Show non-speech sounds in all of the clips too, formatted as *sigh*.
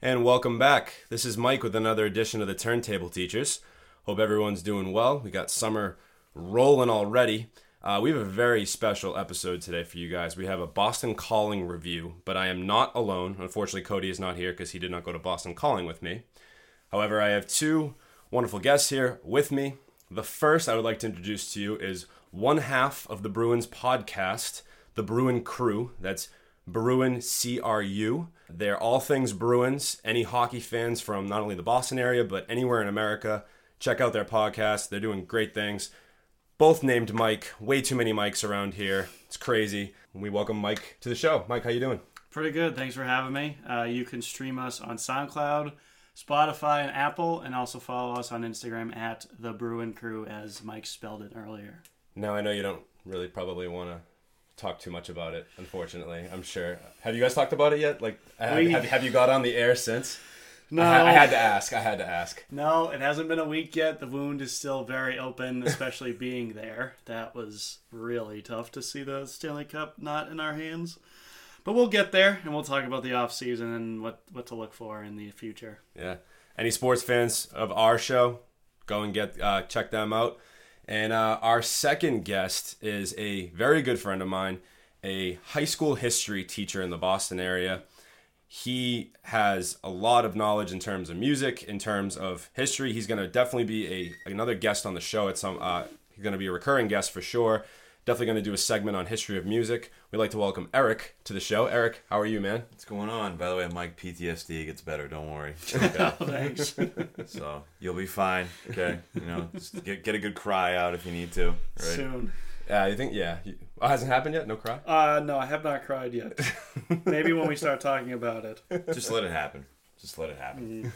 And welcome back. This is Mike with another edition of the Turntable Teachers. Hope everyone's doing well. We got summer rolling already. Uh, we have a very special episode today for you guys. We have a Boston Calling review, but I am not alone. Unfortunately, Cody is not here because he did not go to Boston Calling with me. However, I have two wonderful guests here with me. The first I would like to introduce to you is one half of the Bruins podcast, the Bruin Crew. That's Bruin CRU. They're all things Bruins. Any hockey fans from not only the Boston area, but anywhere in America, check out their podcast. They're doing great things. Both named Mike. Way too many Mikes around here. It's crazy. We welcome Mike to the show. Mike, how you doing? Pretty good. Thanks for having me. Uh, you can stream us on SoundCloud, Spotify, and Apple, and also follow us on Instagram at the Bruin Crew, as Mike spelled it earlier. Now I know you don't really probably want to talk too much about it. Unfortunately, I'm sure. Have you guys talked about it yet? Like, have, We- have, have you got on the air since? No, I, I had to ask. I had to ask. no, it hasn't been a week yet. The wound is still very open, especially *laughs* being there. That was really tough to see the Stanley Cup not in our hands. But we'll get there, and we'll talk about the off season and what what to look for in the future. Yeah. Any sports fans of our show, go and get uh, check them out. And uh, our second guest is a very good friend of mine, a high school history teacher in the Boston area. He has a lot of knowledge in terms of music, in terms of history. He's going to definitely be a another guest on the show at some. Uh, he's going to be a recurring guest for sure. Definitely going to do a segment on history of music. We'd like to welcome Eric to the show. Eric, how are you, man? What's going on? By the way, Mike, PTSD gets better. Don't worry. *laughs* *laughs* Thanks. *laughs* so you'll be fine. Okay. You know, just get get a good cry out if you need to. Right. Soon. Uh, you think? Yeah. You, oh, hasn't happened yet. No cry. Uh, no, I have not cried yet. Maybe when we start talking about it. Just let it happen. Just let it happen.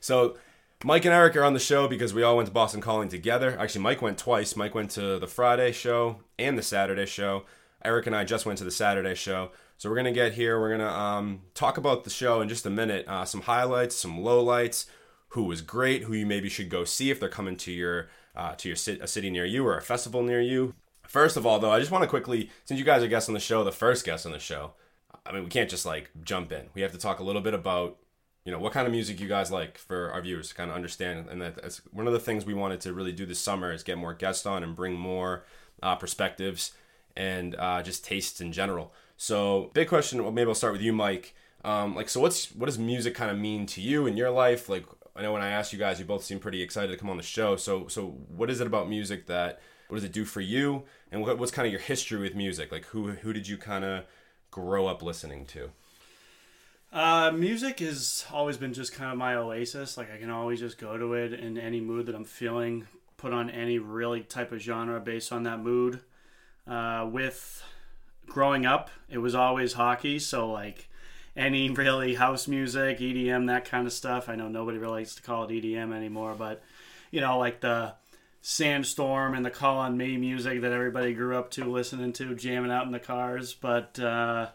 So Mike and Eric are on the show because we all went to Boston Calling together. Actually, Mike went twice. Mike went to the Friday show and the Saturday show. Eric and I just went to the Saturday show. So we're gonna get here. We're gonna um, talk about the show in just a minute. Uh, some highlights, some lowlights. Who was great? Who you maybe should go see if they're coming to your uh, to your a city near you or a festival near you. First of all, though, I just want to quickly, since you guys are guests on the show, the first guest on the show. I mean, we can't just like jump in. We have to talk a little bit about you know what kind of music you guys like for our viewers to kind of understand and that's one of the things we wanted to really do this summer is get more guests on and bring more uh, perspectives and uh, just tastes in general. So big question well, maybe i'll start with you mike. Um, like so what's what does music kind of mean to you in your life? Like i know when i asked you guys you both seem pretty excited to come on the show. So so what is it about music that what does it do for you? And what, what's kind of your history with music? Like who who did you kind of grow up listening to Uh, music has always been just kind of my oasis. Like I can always just go to it in any mood that I'm feeling. Put on any really type of genre based on that mood. Uh, with growing up, it was always hockey. So like any *laughs* really house music, EDM, that kind of stuff. I know nobody really likes to call it EDM anymore, but you know like the Sandstorm and the Call on Me music that everybody grew up to listening to, jamming out in the cars. But uh,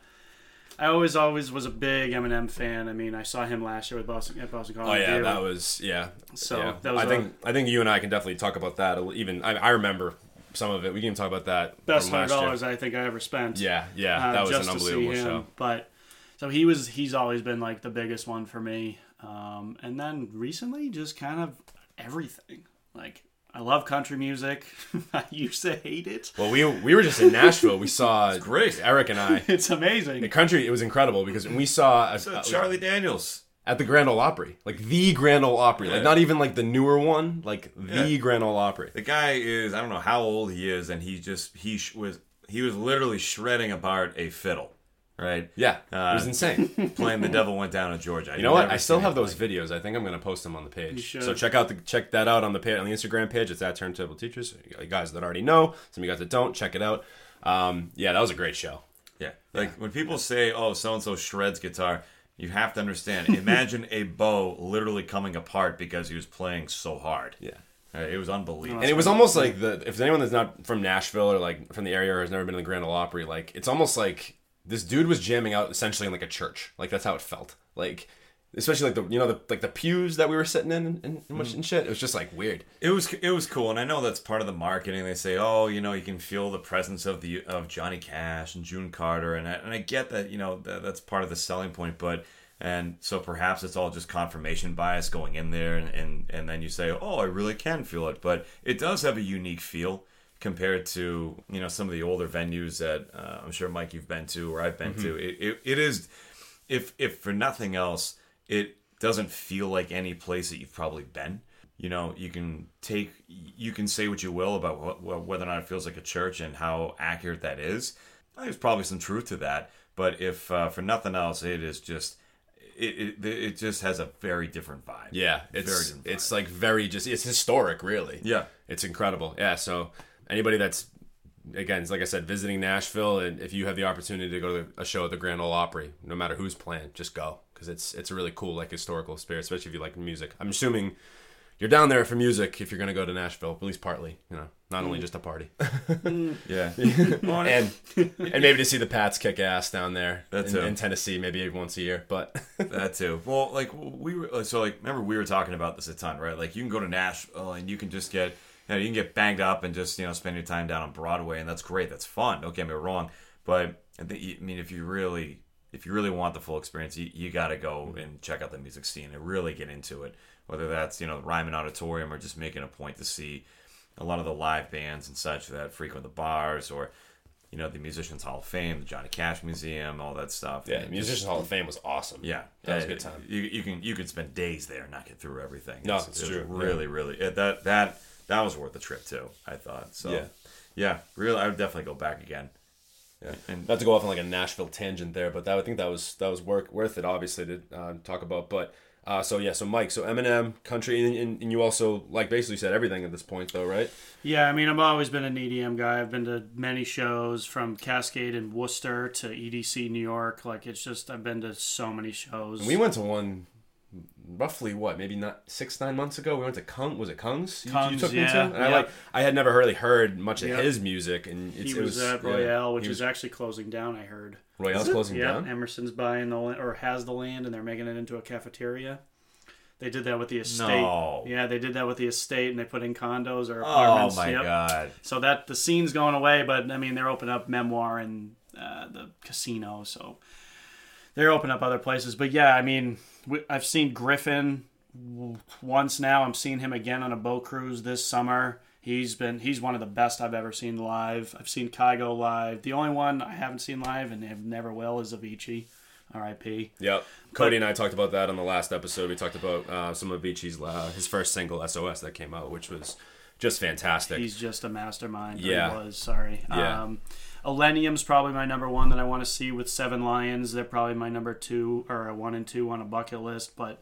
I always, always was a big Eminem fan. I mean, I saw him last year with Boston at Boston Calling. Oh yeah, that was yeah. So, yeah. that was I a- think I think you and I can definitely talk about that. Even I, I remember some of it. We can even talk about that. best hundred dollars I think I ever spent. Yeah, yeah, uh, that was just an to see unbelievable him. show. But so he was. He's always been like the biggest one for me. Um, and then recently, just kind of everything. Like I love country music. *laughs* I used to hate it. Well, we we were just in Nashville. We saw *laughs* great. Eric and I. *laughs* It's amazing. The country it was incredible because we saw a, So a- Charlie Daniels. at the Grand Ole Opry, like the Grand Ole Opry, like not even like the newer one, like the Yeah. Grand Ole Opry. The guy is I don't know how old he is, and he just he sh- was he was literally shredding apart a fiddle, right? Yeah, it Uh, was insane. *laughs* Playing the devil went down in Georgia. You know what? I still have those videos. I think I'm gonna post them on the page. You. So check out the check that out on the page on the Instagram page. It's at Turntable Teachers. You guys that already know, some of you guys that don't, check it out. Um, yeah, that was a great show. Yeah. Like when people say, "Oh, so and so shreds guitar," you have to understand. *laughs* Imagine a bow literally coming apart because he was playing so hard. Yeah. It was unbelievable. And it was almost like the if anyone that's not from Nashville or like from the area or has never been to the Grand Ole Opry, like it's almost like this dude was jamming out essentially in like a church. Like that's how it felt. Like especially like the you know the like the pews that we were sitting in and, and, Mm. and shit. It was just like weird. It was it was cool, and I know that's part of the marketing. They say, oh, you know, you can feel the presence of the of Johnny Cash and June Carter, and I, and I get that, you know, that, that's part of the selling point. But And so perhaps it's all just confirmation bias going in there, and, and, and then you say, oh, I really can feel it. But it does have a unique feel compared to you know some of the older venues that uh, I'm sure Mike you've been to or I've been to. It, it, it is, if if for nothing else, it doesn't feel like any place that you've probably been. You know, you can take, you can say what you will about what, whether or not it feels like a church and how accurate that is. There's probably some truth to that, but if uh, for nothing else, it is just it, it, it just has a very different vibe. Yeah, Very it's different it's like very just it's historic, really. Yeah. it's incredible. Yeah, so anybody that's again, like I said, visiting Nashville, and if you have the opportunity to go to a show at the Grand Ole Opry, no matter who's playing, just go because it's it's a really cool like historical experience, especially if you like music. I'm assuming you're down there for music if you're going to go to Nashville, at least partly. You know, not only mm. just a party, *laughs* mm. yeah. *laughs* and and maybe to see the Pats kick ass down there That in, in Tennessee, maybe once a year. But *laughs* that too. Well, like we were, so like remember we were talking about this a ton, right? Like you can go to Nashville and you can just get, you know, you can get banged up and just you know spend your time down on Broadway, and that's great. That's fun. Don't get me wrong, but I think I mean if you really if you really want the full experience, you, you got to go and check out the music scene and really get into it. Whether that's you know the Ryman Auditorium or just making a point to see a lot of the live bands and such that frequent the bars or you know the Musicians Hall of Fame, the Johnny Cash Museum, all that stuff. yeah, And just- Musicians Hall of Fame was awesome. yeah, that was Uh, a good time. You, you can you could spend days there and not get through everything. No, It's- it's it's true, Really, really, it, that that that was worth the trip too. I thought. So Yeah. yeah, really, I would definitely go back again. Yeah. And- Not to go off on like a Nashville tangent there, but that I think that was that was work worth it, obviously to uh, talk about. But uh, so yeah, so Mike, so Eminem, country, and, and, and you also like basically said everything at this point, though, right? Yeah, I mean, I've always been an EDM guy. I've been to many shows from Cascade in Worcester to EDC New York. Like, it's just, I've been to so many shows. And we went to one roughly what maybe not six nine months ago. We went to Kung. Was it Kungs? You, you Kungs, took me to, and I like I had never really heard much of Yeah. his music, and it's, he it was, was at yeah, Royale, which he is was, actually closing down, I heard. Royale's closing yeah, down. Emerson's buying the land, or has the land, and they're making it into a cafeteria. They did that with the estate. No. Yeah, they did that with the estate, and they put in condos or apartments Oh my Yep. god! So that the scene's going away, but I mean they're opening up Memoire and uh, the casino, so they're opening up other places. But yeah, I mean I've seen Gryffin once now. I'm seeing him again on a boat cruise this summer. He's been he's one of the best I've ever seen live. I've seen Kygo live. The only one I haven't seen live and have never will is Avicii, R.I.P. Yep. Cody and I talked about that on the last episode. We talked about uh, some of Avicii's uh, his first single "SOS" that came out, which was just fantastic. He's just a mastermind. Yeah. He was, sorry. Yeah. Um, Illenium's probably my number one that I want to see with Seven Lions. They're probably my number two or a one and two on a bucket list, but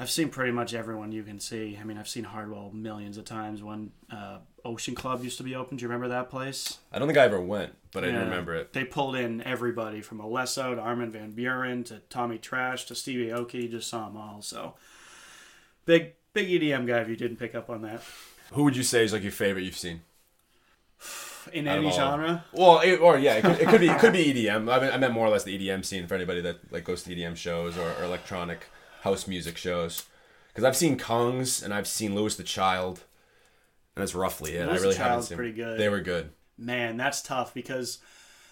I've seen pretty much everyone you can see. I mean, I've seen Hardwell millions of times when uh, Ocean Club used to be open. Do you remember that place? I don't think I ever went, but I remember it. They pulled in everybody from Alesso to Armin van Buuren to Tommy Trash to Stevie Aoki. Just saw them all. So big, big EDM guy. If you didn't pick up on that, Who would you say is like your favorite you've seen? *sighs* *sighs* *sighs* in Out any genre. Well, it, or yeah, it could, it could be it could be EDM. I, mean, I meant more or less the EDM scene for anybody that like goes to EDM shows or, or electronic house music shows. Because I've seen Kungs and I've seen Louis the Child, and that's roughly it. Louis I the really haven't Child's seen. pretty good. They were good. Man, that's tough because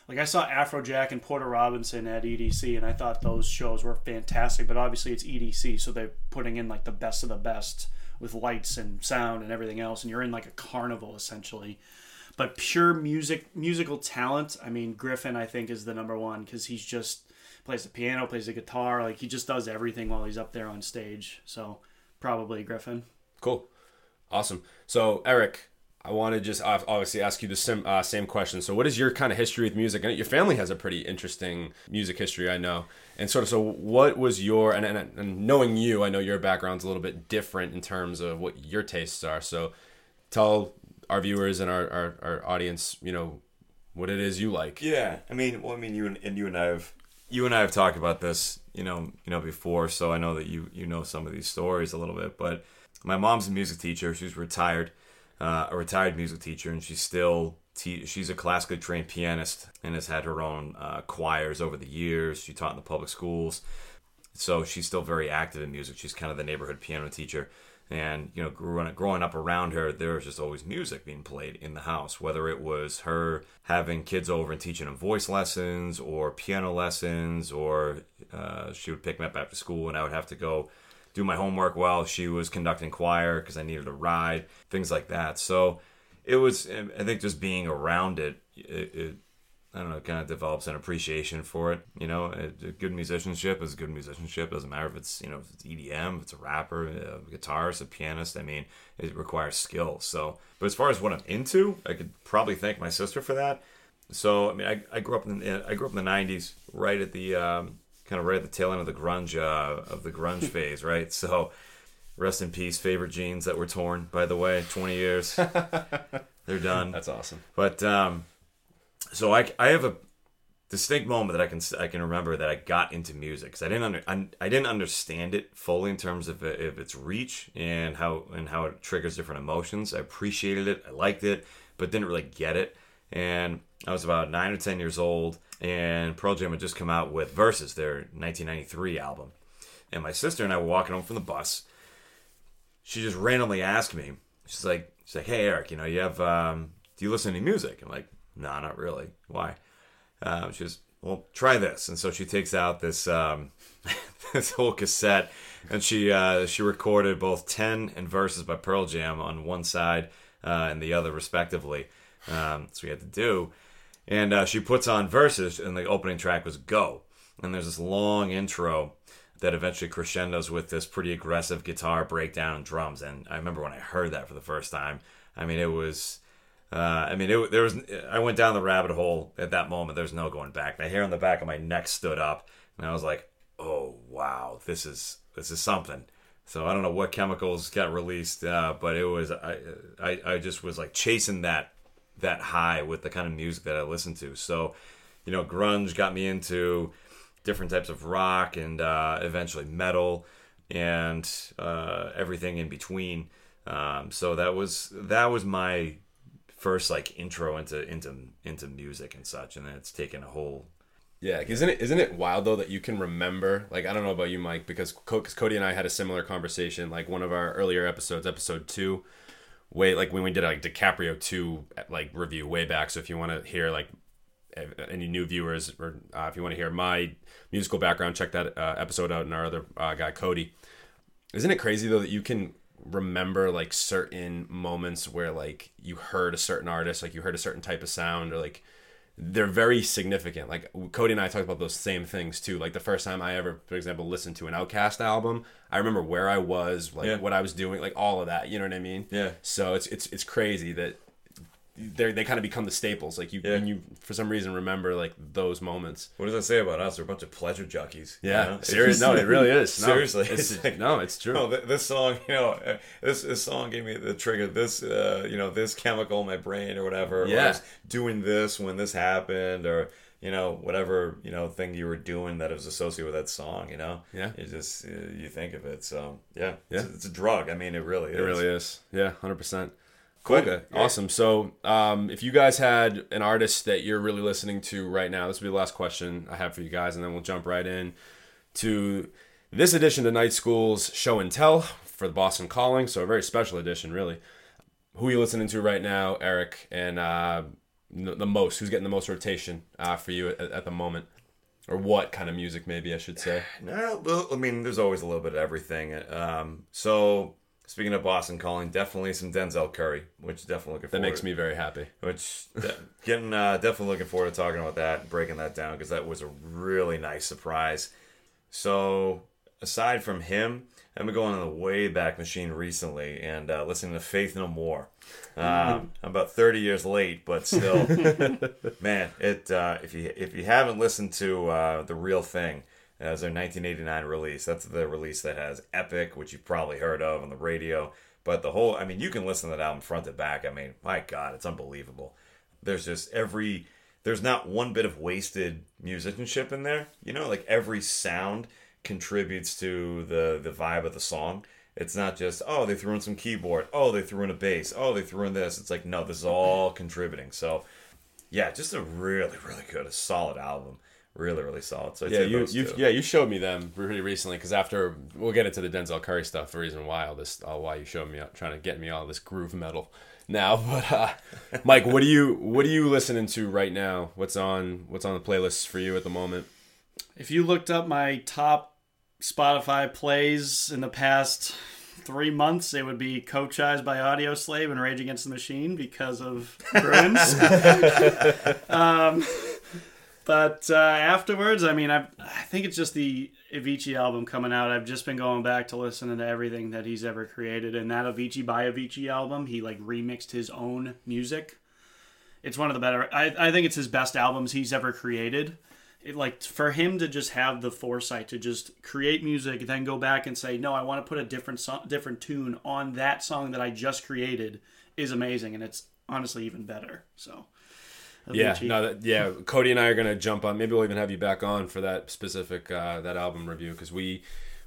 like I saw Afrojack and Porter Robinson at EDC and I thought those shows were fantastic, but obviously it's EDC, so they're putting in like the best of the best with lights and sound and everything else and you're in like a carnival essentially. But pure music musical talent, I mean Gryffin I think is the number 1 cuz he's just plays the piano, plays the guitar, like he just does everything while he's up there on stage. So probably Gryffin. Cool, awesome. So Eric, I want to just obviously ask you the same uh, same question. So, what is your kind of history with music? And your family has a pretty interesting music history, I know. And sort of, so what was your and, and and knowing you, I know your background's a little bit different in terms of what your tastes are. So, tell our viewers and our our, our audience, you know, what it is you like. Yeah, I mean, well, I mean, you and, and you and I have you and I have talked about this, you know, you know before, so I know that you you know some of these stories a little bit. But my mom's a music teacher; she's retired, uh, a retired music teacher, and she's still te- she's a classically trained pianist and has had her own uh, choirs over the years. She taught in the public schools, so she's still very active in music. She's kind of the neighborhood piano teacher. And you know, growing growing up around her, there was just always music being played in the house. Whether it was her having kids over and teaching them voice lessons, or piano lessons, or uh, she would pick me up after school, and I would have to go do my homework while she was conducting choir because I needed a ride, things like that. So it was, I think, just being around it, it, it I don't know, kind of develops an appreciation for it. You know, a, good musicianship is good musicianship. Doesn't matter if it's you know if it's EDM, if it's a rapper, a guitarist, a pianist. I mean, it requires skill. So, but as far as what I'm into, I could probably thank my sister for that. So, I mean, I, I grew up in I grew up in the '90s, right at the um, kind of right at the tail end of the grunge uh, of the grunge *laughs* phase, right? So, rest in peace, favorite jeans that were torn. By the way, 20 years, *laughs* they're done. That's awesome. But um, so I, I have a distinct moment that I can I can remember that I got into music because I didn't under I, I, didn't understand it fully in terms of, of its reach and how and how it triggers different emotions. I appreciated it, I liked it, but didn't really get it. And I was about nine or ten years old, and Pearl Jam had just come out with Versus, their 1993 album. And my sister and I were walking home from the bus. She just randomly asked me, she's like, she's like, hey Eric, you know, you have um, do you listen to music? I'm like, no, nah, not really. Why? Um, she goes, well, try this. And so she takes out this um, *laughs* this whole cassette, and she uh, she recorded both ten and Versus by Pearl Jam on one side uh, and the other, respectively. Um, so we had to do, and uh, she puts on Versus, and the opening track was "Go," and there's this long intro that eventually crescendos with this pretty aggressive guitar breakdown and drums. And I remember when I heard that for the first time. I mean, it was uh, I mean, it, there was. I went down the rabbit hole at that moment. There's no going back. The hair on the back of my neck stood up, and I was like, "Oh wow, this is this is something." So I don't know what chemicals got released, uh, but it was. I, I I just was like chasing that that high with the kind of music that I listened to. So, you know, grunge got me into different types of rock and uh, eventually metal and uh, everything in between. Um, so that was that was my first like intro into into into music and such, and then it's taken a whole. Yeah, isn't it isn't it wild though that you can remember? Like I don't know about you, Mike, because because Cody and I had a similar conversation. Like one of our earlier episodes, episode two, way like when we did like DiCaprio two like review way back. So if you want to hear like any new viewers or uh, if you want to hear my musical background, check that uh, episode out. And our other uh, guy Cody. Isn't it crazy though that you can remember like certain moments where like you heard a certain artist, like you heard a certain type of sound, or like they're very significant. Like Cody and I talked about those same things too. Like the first time I ever, for example, listened to an OutKast album, I remember where I was, like yeah. what I was doing, like all of that. You know what I mean? Yeah. So it's it's it's crazy that they they kind of become the staples. Like you, yeah. you for some reason remember like those moments. What does that say about us? We're a bunch of pleasure junkies. Yeah, you know? *laughs* seriously, no, it really is. No, Seriously, it's, *laughs* it's, no, it's true. No, this song, you know, uh, this this song gave me the trigger. This, uh, you know, this chemical in my brain or whatever. Yeah, or doing this when this happened, or you know, whatever you know thing you were doing that was associated with that song. You know, yeah, you just you think of it. So yeah, yeah, it's, it's a drug. I mean, it really, it is. really is. Yeah, hundred percent. Cool. Okay, yeah. awesome. So, um, if you guys had an artist that you're really listening to right now, this will be the last question I have for you guys, and then we'll jump right in to this edition of Night School's Show and Tell for the Boston Calling. So, a very special edition, really. Who are you listening to right now, Eric? And uh, the most? Who's getting the most rotation uh, for you at, at the moment? or what kind of music maybe I should say. *sighs* No, I mean, there's always a little bit of everything. Um, so Speaking of Boston calling, definitely some Denzel Curry, which definitely looking. That makes me very happy. Which *laughs* getting uh, definitely looking forward to talking about that, breaking that down because that was a really nice surprise. So aside from him, I've been going on the way back machine recently and uh, listening to Faith No More. Um, I'm about 30 years late, but still, *laughs* man, it uh, if you if you haven't listened to uh, the real thing as their 1989 release. That's the release that has Epic, which you've probably heard of on the radio. But the whole, I mean, you can listen to that album front to back. I mean, my God, it's unbelievable. There's just every, there's not one bit of wasted musicianship in there. You know, like every sound contributes to the the vibe of the song. It's not just oh they threw in some keyboard, oh they threw in a bass, oh they threw in this. It's like no, this is all contributing. So yeah, just a really really good, a solid album. Really really solid. So I'd Yeah, say you those you two. yeah you showed me them pretty recently because after we'll get into the Denzel Curry stuff. The reason why all this, uh, why you showed me, trying to get me all this groove metal now. *laughs* But uh, Mike, what are you what are you listening to right now? What's on what's on the playlist for you at the moment? If you looked up my top Spotify plays in the past three months, it would be Cochise by Audioslave and Rage Against the Machine because of Bruins. *laughs* um, but uh, afterwards, I mean, I I think it's just the Avicii album coming out. I've just been going back to listening to everything that he's ever created, and that Avicii by Avicii album, he like remixed his own music. It's one of the better. I, I think it's his best albums he's ever created. It, like for him to just have the foresight to just create music, then go back and say, no, I want to put a different song, different tune on that song that I just created is amazing, and it's honestly even better. So. Yeah, no, that, yeah. Cody and I are gonna jump on. Maybe we'll even have you back on for that specific uh, that album review because we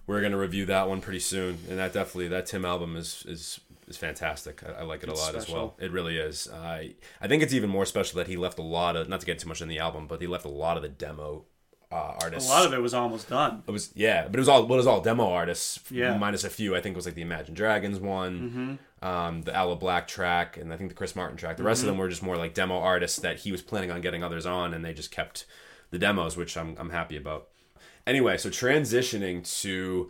we're gonna review that one pretty soon, and that definitely that Tim album is is is fantastic. I, I like it a It's lot as well. It really is. I I think it's even more special that he left a lot of not to get too much in the album, but he left a lot of the demo uh, a lot of it was almost done. It was yeah, but it was all but it was all demo artists. Yeah. minus a few. I think it was like the Imagine Dragons one, um, the Aloe Blacc track, and I think the Chris Martin track. The rest of them were just more like demo artists that he was planning on getting others on, and they just kept the demos, which I'm I'm happy about. Anyway, so transitioning to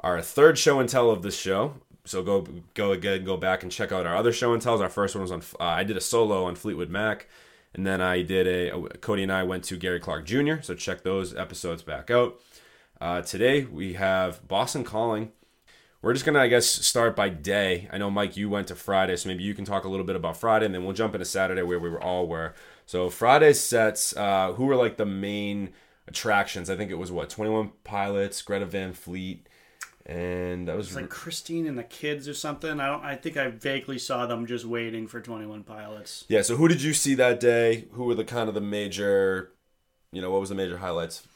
our third show and tell of this show. So go go again, go back and check out our other show and tells. Our first one was on. Uh, I did a solo on Fleetwood Mac, and then I did a. Cody and I went to Gary Clark Jr. So check those episodes back out. Uh, today we have Boston Calling. We're just gonna, I guess, start by day. I know Mike, you went to Friday, so maybe you can talk a little bit about Friday, and then we'll jump into Saturday where we were all were. So Friday's sets, uh, who were like the main attractions? I think it was what Twenty One Pilots, Greta Van Fleet, and that was It's like Christine and the kids or something. I don't. I think I vaguely saw them just waiting for Twenty One Pilots. yeah. So who did you see that day? Who were the kind of the major, you know, what was the major highlights?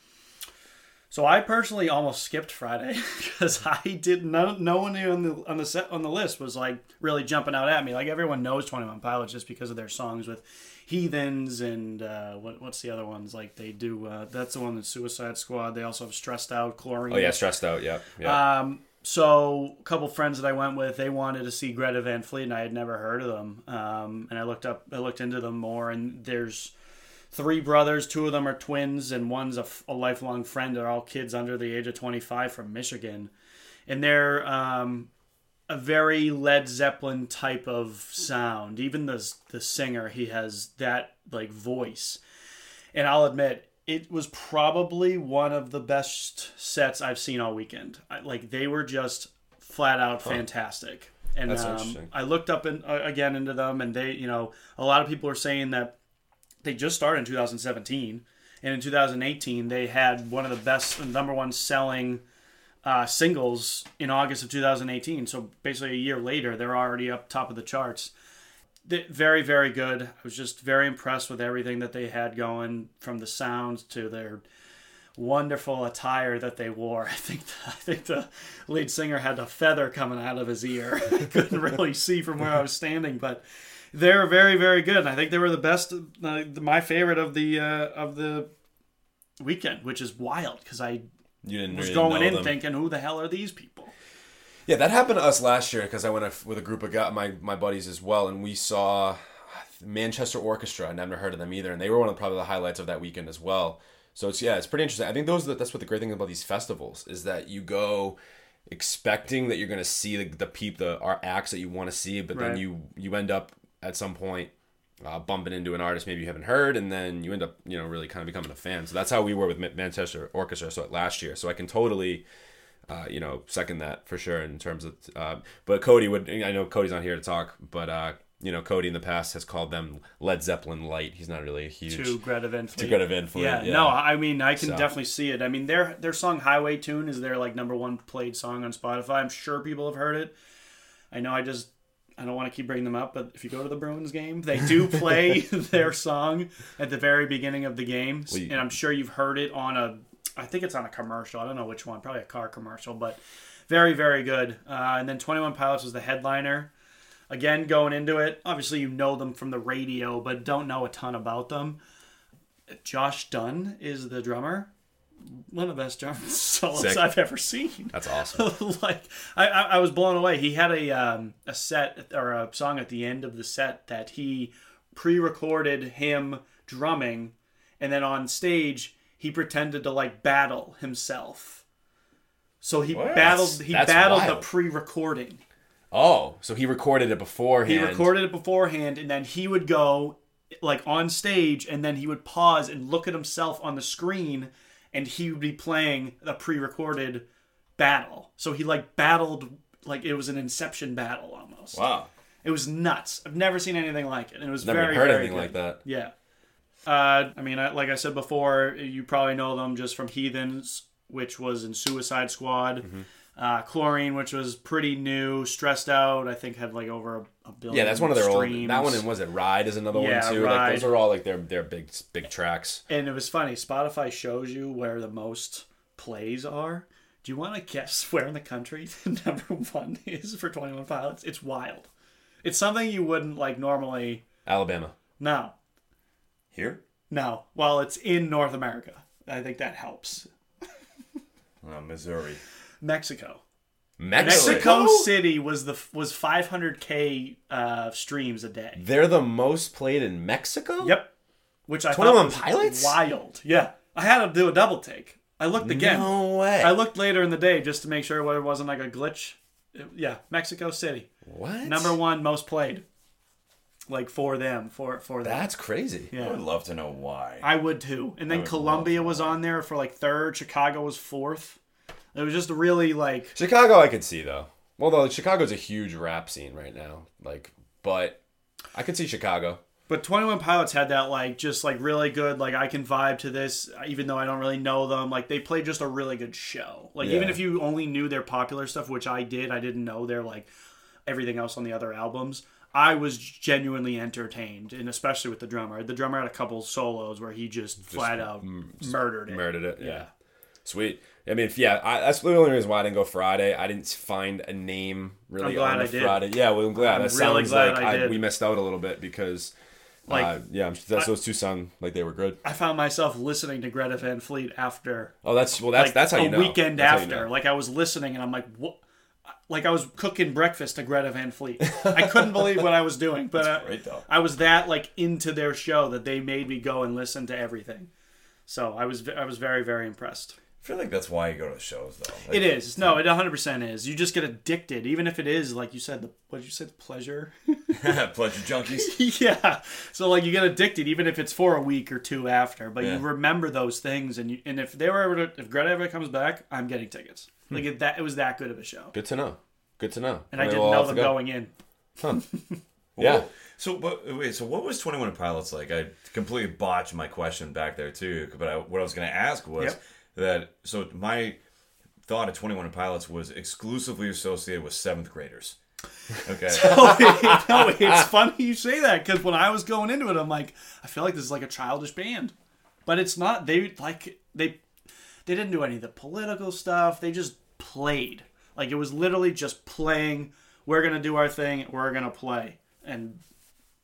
So I personally almost skipped Friday *laughs* because I did no no one on the on the set on the list was like really jumping out at me. Like everyone knows Twenty One Pilots just because of their songs with Heathens and uh, what what's the other ones like they do. Uh, that's the one that's Suicide Squad. They also have Stressed Out, Chlorine. Oh yeah, stressed out. Yeah, yeah. Um, so a couple friends that I went with, they wanted to see Greta Van Fleet, and I had never heard of them. Um, and I looked up, I looked into them more, and there's three brothers. Two of them are twins, and one's a lifelong friend. They're all kids under the age of 25 from Michigan, and they're um, a very Led Zeppelin type of sound. Even the the singer, he has that like voice. And I'll admit, it was probably one of the best sets I've seen all weekend. I, like they were just flat out fantastic. And That's um, interesting. I looked up in, uh, again into them, and they, you know, a lot of people are saying that they just started in 2017, and in 2018 they had one of the best, number one selling uh, singles in August of 2018. So basically a year later, they're already up top of the charts. Very, very good. I was just very impressed with everything that they had going, from the sounds to their wonderful attire that they wore. *laughs* I think the, I think the lead singer had a feather coming out of his ear. *laughs* I couldn't really see from where I was standing, but they're very, very good. And I think they were the best, uh, my favorite of the uh, of the weekend, which is wild because I you didn't was going in them. thinking, who the hell are these people? Yeah, that happened to us last year because I went with a group of guy, my my buddies as well, and we saw Manchester Orchestra. I'd never heard of them either, and they were one of probably the highlights of that weekend as well. So it's yeah, it's pretty interesting. I think those that's what the great thing about these festivals is that you go expecting that you're going to see the, the peep the our acts that you want to see, but then you you end up at some point uh, bumping into an artist maybe you haven't heard, and then you end up you know really kind of becoming a fan. So that's how we were with Manchester Orchestra. So last year, so I can totally uh, you know, second that for sure in terms of. Uh, but Cody would. I know Cody's not here to talk, but uh, you know, Cody in the past has called them Led Zeppelin light. He's not really a huge. To Greta Van Fleet. to Greta Van Fleet. Yeah, Yeah, no, I mean I can So. definitely see it. I mean their their song Highway Tune is their like number one played song on Spotify. I'm sure people have heard it. I know I just I don't want to keep bringing them up, but if you go to the Bruins game, they do *laughs* play *laughs* their song at the very beginning of the game, Well, you- and I'm sure you've heard it on a I think it's on a commercial. I don't know which one, probably a car commercial, but very very good. Uh, and then 21 Pilots was the headliner. Again, going into it, obviously you know them from the radio, but don't know a ton about them Josh Dun is the drummer. One of the best drum *laughs* solos Sick. I've ever seen. That's awesome. *laughs* like I, I, I was blown away. He had a um, a set or a song at the end of the set that he pre-recorded him drumming, and then on stage he pretended to like battle himself. So he What? battled. He That's battled the pre-recording. Oh, so he recorded it beforehand. He recorded it beforehand, and then he would go like on stage, and then he would pause and look at himself on the screen, and he would be playing a pre-recorded battle. So he like battled like it was an Inception battle almost. Wow. It was nuts. I've never seen anything like it, and it was Never very heard very anything good. like that. Yeah. Uh, I mean, I, like I said before, you probably know them just from Heathens, which was in Suicide Squad. Mm-hmm. Uh, Chlorine, which was pretty new, stressed out. I think had like over a, a billion. Yeah, that's one of their old. streams. That one and was it Ride is another Yeah, one too. Like those are all like their their big big tracks. And it was funny. Spotify shows you where the most plays are. Do you want to guess *laughs* where in the country *laughs* the number one is for Twenty One Pilots? It's wild. It's something you wouldn't like normally. Alabama. No, Here? no. Well, it's in North America. I think that helps. *laughs* Uh, Missouri. Mexico. Mexico. Mexico City was the was 500k uh, streams a day. They're the most played in Mexico. Yep. Which I 21 thought was Pilots? wild. Yeah. I had to do a double take. I looked again. No way. I looked later in the day just to make sure it wasn't like a glitch. It- yeah, Mexico City, what? number one most played, like for them, for for that. That's crazy. Yeah. I would love to know why. I would too. And then would Colombia was on there for like third. Chicago was fourth. It was just really like Chicago, I could see though. Well, though Chicago's a huge rap scene right now. Like, but I could see Chicago. But Twenty One Pilots had that like just like really good like I can vibe to this even though I don't really know them like they played just a really good show like even if you only knew their popular stuff which I did I didn't know their like everything else on the other albums I was genuinely entertained and especially with the drummer the drummer had a couple solos where he just, flat out murdered it Murdered it. Yeah. yeah Sweet. I mean, if- yeah, I, that's the only reason why I didn't go Friday. I didn't find a name really on the I. Friday. Yeah, well, I'm glad. I'm that really sounds glad like I did. we missed out a little bit because, Like, uh, yeah, I'm- that's, those two sound like they were good. I found myself listening to Greta Van Fleet after Oh, that's well, that's like that's how you a know. weekend That's how you after. know. Like I was listening and I'm like, what? Like I was cooking breakfast to Greta Van Fleet. I couldn't believe what I was doing, but *laughs* uh, though. I was that like into their show that they made me go and listen to everything. So I was I was very very impressed. I feel like that's why you go to shows though. Like, It is no, it 100 percent is. You just get addicted, even if it is like you said. The what did you say? The pleasure. *laughs* Pleasure junkies. *laughs* yeah. So like you get addicted, even if it's for a week or two after. But Yeah. you remember those things, and you and if they were ever to, if Greta ever comes back, I'm getting tickets. Hmm. Like it, that, it was that good of a show, Good to know. Good to know. and I Maybe didn't we'll know have them go. going in. Huh. *laughs* Yeah. So, but wait. So, what was Twenty One Pilots like? I completely botched my question back there too. But I, what I was going to ask was Yep. That. So, my thought of Twenty One Pilots was exclusively associated with seventh graders. Okay. *laughs* No, it's funny you say that because when I was going into it, I'm like, I feel like this is like a childish band, but it's not. They like they they didn't do any of the political stuff. They just played. Like it was literally just playing. We're gonna do our thing. We're gonna play, and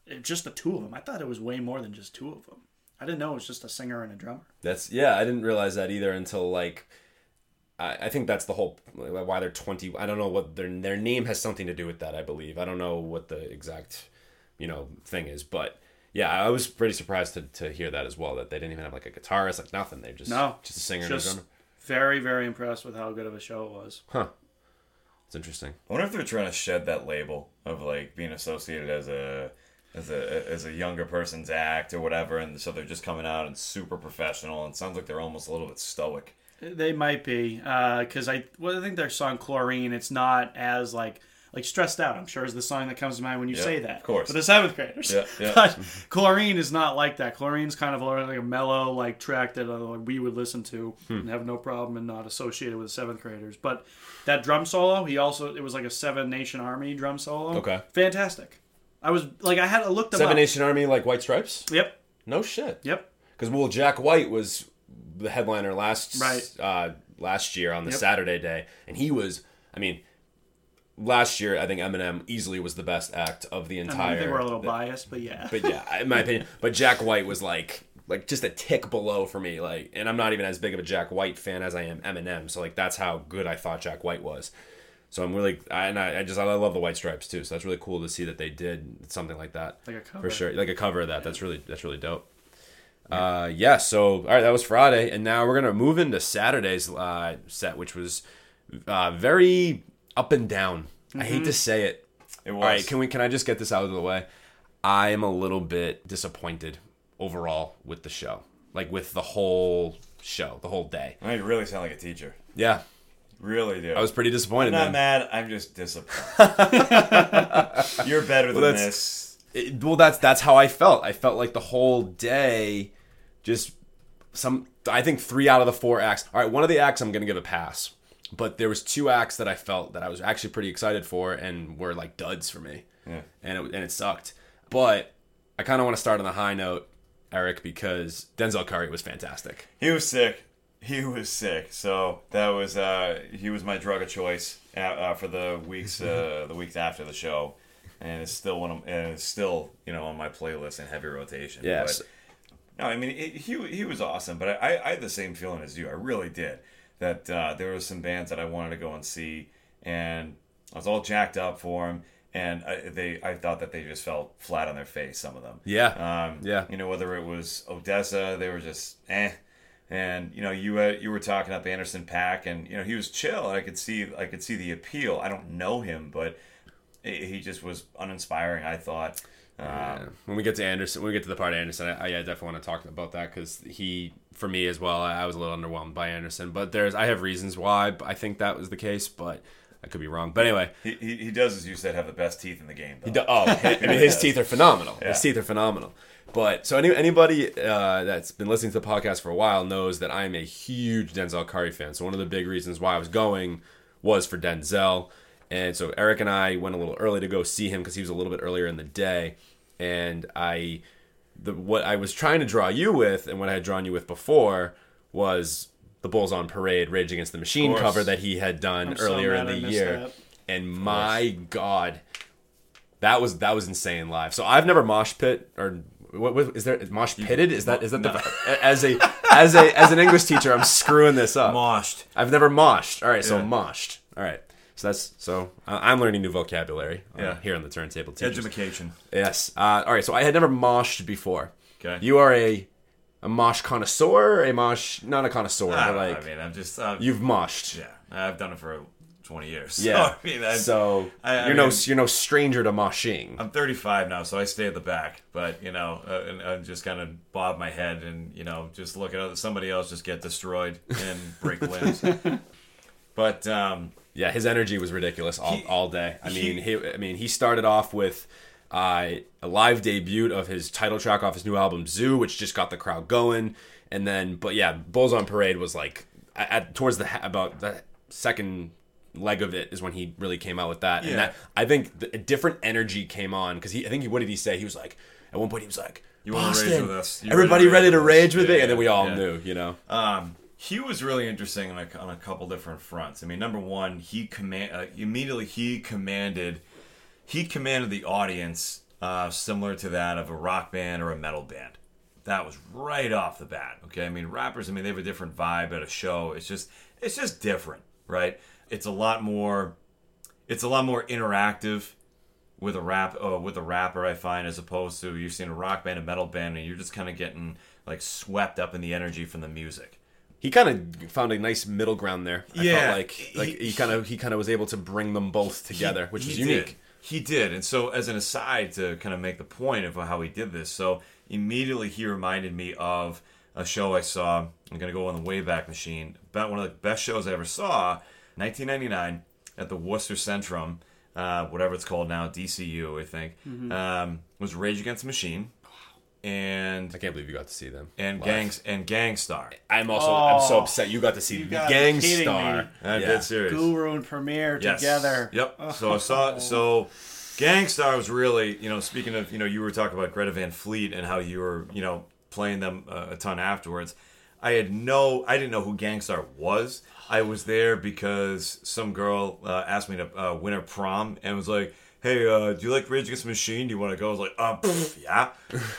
it, just the two of them. I thought it was way more than just two of them. I didn't know it was just a singer and a drummer. That's yeah. I didn't realize that either until like. I, I think that's the whole why they're twenty. I don't know what their their name has something to do with that. I believe I don't know what the exact, you know, thing is, but yeah, I was pretty surprised to, to hear that as well. That they didn't even have like a guitarist, like nothing. They're just No, just a singer Just and a drummer. very very impressed with how good of a show it was. Huh. It's interesting. I wonder if they're trying to shed that label of like being associated as a as a as a younger person's act or whatever, and so they're just coming out and super professional. And it sounds like they're almost a little bit stoic. They might be because I well, I think their song "Chlorine" it's not as like like stressed out. I'm sure is the song that comes to mind when you Yeah, say that. of course. for the seventh graders. Yeah, yeah. *laughs* But "Chlorine" is not like that. "Chlorine's kind of like a mellow like track that uh, we would listen to Hmm. and have no problem and not associated with seventh graders. But that drum solo, he also it was like a Seven Nation Army drum solo. Okay. fantastic. I was like I had I looked them Seven up. Nation Army, like White Stripes. Yep, No shit. yep. Because well, Jack White was the headliner last Right. uh, last year on the Yep. Saturday day, and he was. I mean, last year I think Eminem easily was the best act of the I, mean, I entire. think we're a little biased, but yeah. but yeah, in my *laughs* opinion, but Jack White was like like just a tick below for me. Like, and I'm not even as big of a Jack White fan as I am Eminem. So like that's how good I thought Jack White was. So I'm really, I, and I, I just I love the White Stripes too. So that's really cool to see that they did something like that Like a cover. for sure, like a cover of that. That's really that's really dope. Uh, yeah. So all right, that was Friday, and now we're gonna move into Saturday's uh, set, which was uh, very up and down. I hate to say it. It was. All right, can we? Can I just get this out of the way? I am a little bit disappointed overall with the show, like with the whole show, the whole day. I you really sound like a teacher. Yeah, Really do. I was pretty disappointed. I'm not man. mad. I'm just disappointed. *laughs* You're better than this. It- well, that's that's how I felt. I felt like the whole day, just some. I think three out of the four acts. All right, one of the acts I'm gonna give a pass, but there was two acts that I felt that I was actually pretty excited for and were like duds for me, Yeah. and it and it sucked. But I kind of want to start on the high note, Eric, because Denzel Curry was fantastic. He was sick. He was sick. So that was uh, he was my drug of choice uh, uh, for the weeks uh, *laughs* the weeks after the show, and it's still one of, and it's still you know on my playlist in heavy rotation. Yes. But, no, I mean it, he he was awesome, but I, I had the same feeling as you. I really did. That uh, there were some bands that I wanted to go and see, and I was all jacked up for them. And I, they, I thought that they just fell flat on their face. Some of them. Yeah, Um, Yeah. You know, whether it was ODESZA, they were just eh. And you know, you uh, you were talking up Anderson .Paak, and you know he was chill. I could see I could see the appeal. I don't know him, but he just was uninspiring. I thought. Um, Yeah. When we get to Anderson, when we get to the part of Anderson, I, I definitely want to talk about that because he, for me as well, I, I was a little underwhelmed by Anderson. But there's, I have reasons why I think that was the case, but I could be wrong. But anyway, He, he, he does, as you said, have the best teeth in the game. Though. he do- oh, *laughs* I mean, his teeth are phenomenal. Yeah. His teeth are phenomenal. But so any, anybody uh, that's been listening to the podcast for a while knows that I'm a huge Denzel Curry fan. So one of the big reasons why I was going was for Denzel. And so Eric and I went a little early to go see him because he was a little bit earlier in the day. And I, the what I was trying to draw you with, and what I had drawn you with before, was the Bulls on Parade, Rage Against the Machine cover that he had done I'm earlier I in the year. that. And my God, that was that was insane live. So I've never mosh pit or what, what is there mosh pitted? Is that is that the *laughs* as a as a as an English teacher I'm screwing this up. Moshed. I've never moshed. All right, so Yeah. moshed. All right. So that's so I'm learning new vocabulary uh, Yeah. here on the turntable teachers. Education. Yes. Uh, all right. So I had never moshed before. Okay. You are a a mosh connoisseur, a mosh not a connoisseur, I, but like I mean, I'm just uh, you've moshed. yeah. I've done it for 20 years. *laughs* Yeah. So, I mean, I, So I- I you're no you're no stranger to moshing. I'm 35 now, so I stay at the back. But you know, uh, and I just kind of bob my head and you know, just look at other, somebody else just get destroyed and break limbs. *laughs* But um, Yeah, his energy was ridiculous all, He- all day. I mean, he, I mean, he started off with uh, a live debut of his title track off his new album ZUU, which just got the crowd going. And then, but yeah, Bulls on Parade was like at towards the about the second leg of it is when he really came out with that. Yeah. And that I think the, a different energy came on because he, I think he, what did he say? He was like, at one point he was like, You Boston, with us? You everybody ready ready to rage with us?" Yeah, and then we all yeah. knew, you know. um, he was really interesting on a, on a couple different fronts. I mean, number one, he command uh, immediately he commanded he commanded the audience uh, similar to that of a rock band or a metal band. That was right off the bat. Okay, I mean, rappers. I mean, they have a different vibe at a show. It's just it's just different, right? It's a lot more. It's a lot more interactive with a rap uh, with a rapper. I find as opposed to you're seeing a rock band, a metal band, and you're just kind of getting like swept up in the energy from the music. He kind of found a nice middle ground there. I Yeah, felt like like he- kind of he kind of was able to bring them both together, which He was did. unique. He did. And so, as an aside to kind of make the point of how he did this, so immediately he reminded me of a show I saw. I'm going to go on the Wayback Machine. About one of the best shows I ever saw, 1999, at the Worcester Centrum, uh, whatever it's called now, DCU, I think, Mm-hmm. um, was Rage Against the Machine. And I can't believe you got to see them. and live. gangs and Gang Starr. I'm also I'm so Oh, upset you got to see you gotta be kidding Gang Starr. I'm Yeah. dead serious. Guru and Premier Yes. together. Yep. So I saw so Gang Starr was really, you know, speaking of, you know, you were talking about Greta Van Fleet and how you were, you know, playing them uh, a ton afterwards. I had no, I didn't know who Gang Starr was. I was there because some girl uh, asked me to uh, win her prom and was like, hey, uh, do you like Rage Against the Machine? Do you want to go? I was like, uh, pff, *laughs* yeah.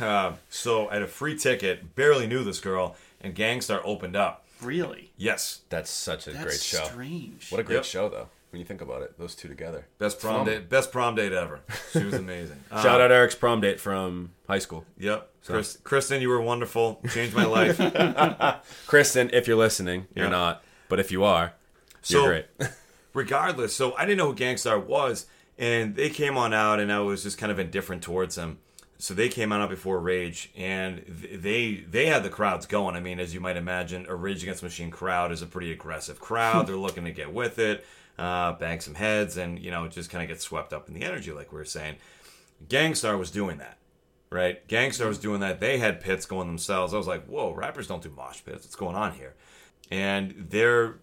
Uh, so I had a free ticket, barely knew this girl, and Gang Starr opened up. Really? Yes, That's such a That's great show. strange. What a great Yep. show, though. When you think about it, those two together. best prom date, best prom date ever. *laughs* She was amazing. Uh, Shout out Eric's prom date from high school. Yep, Chris, Kristen, you were wonderful. Changed my life. *laughs* Kristen, if you're listening, you're Yeah. not. But if you are, So- you're great. *laughs* regardless, so I didn't know who Gang Starr was, and they came on out, and I was just kind of indifferent towards them. So they came on out before Rage, and they they had the crowds going. I mean, as you might imagine, a Rage Against Machine crowd is a pretty aggressive crowd. *laughs* They're looking to get with it, uh, bang some heads, and you know just kind of get swept up in the energy, like we were saying. Gang Starr was doing that, right? Gang Starr was doing that. They had pits going themselves. I was like, whoa, rappers don't do mosh pits. What's going on here? And they're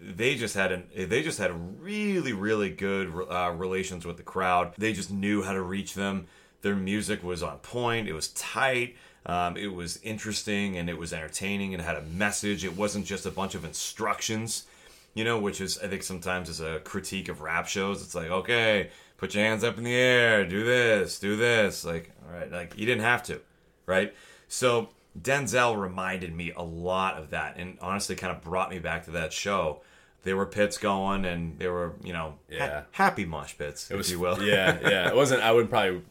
they just had an they just had really really good uh, relations with the crowd. They just knew how to reach them. Their music was on point. It was tight. Um, it was interesting and it was entertaining. It had a message. It wasn't just a bunch of instructions, you know, which is I think sometimes is a critique of rap shows. It's like okay, put your hands up in the air, do this, do this. Like all right, like you didn't have to, right? So Denzel reminded me a lot of that, and honestly, kind of brought me back to that show. There were pits going, and there were you know ha- happy mosh pits, It was, if you will. yeah, *laughs* yeah. It wasn't. I would probably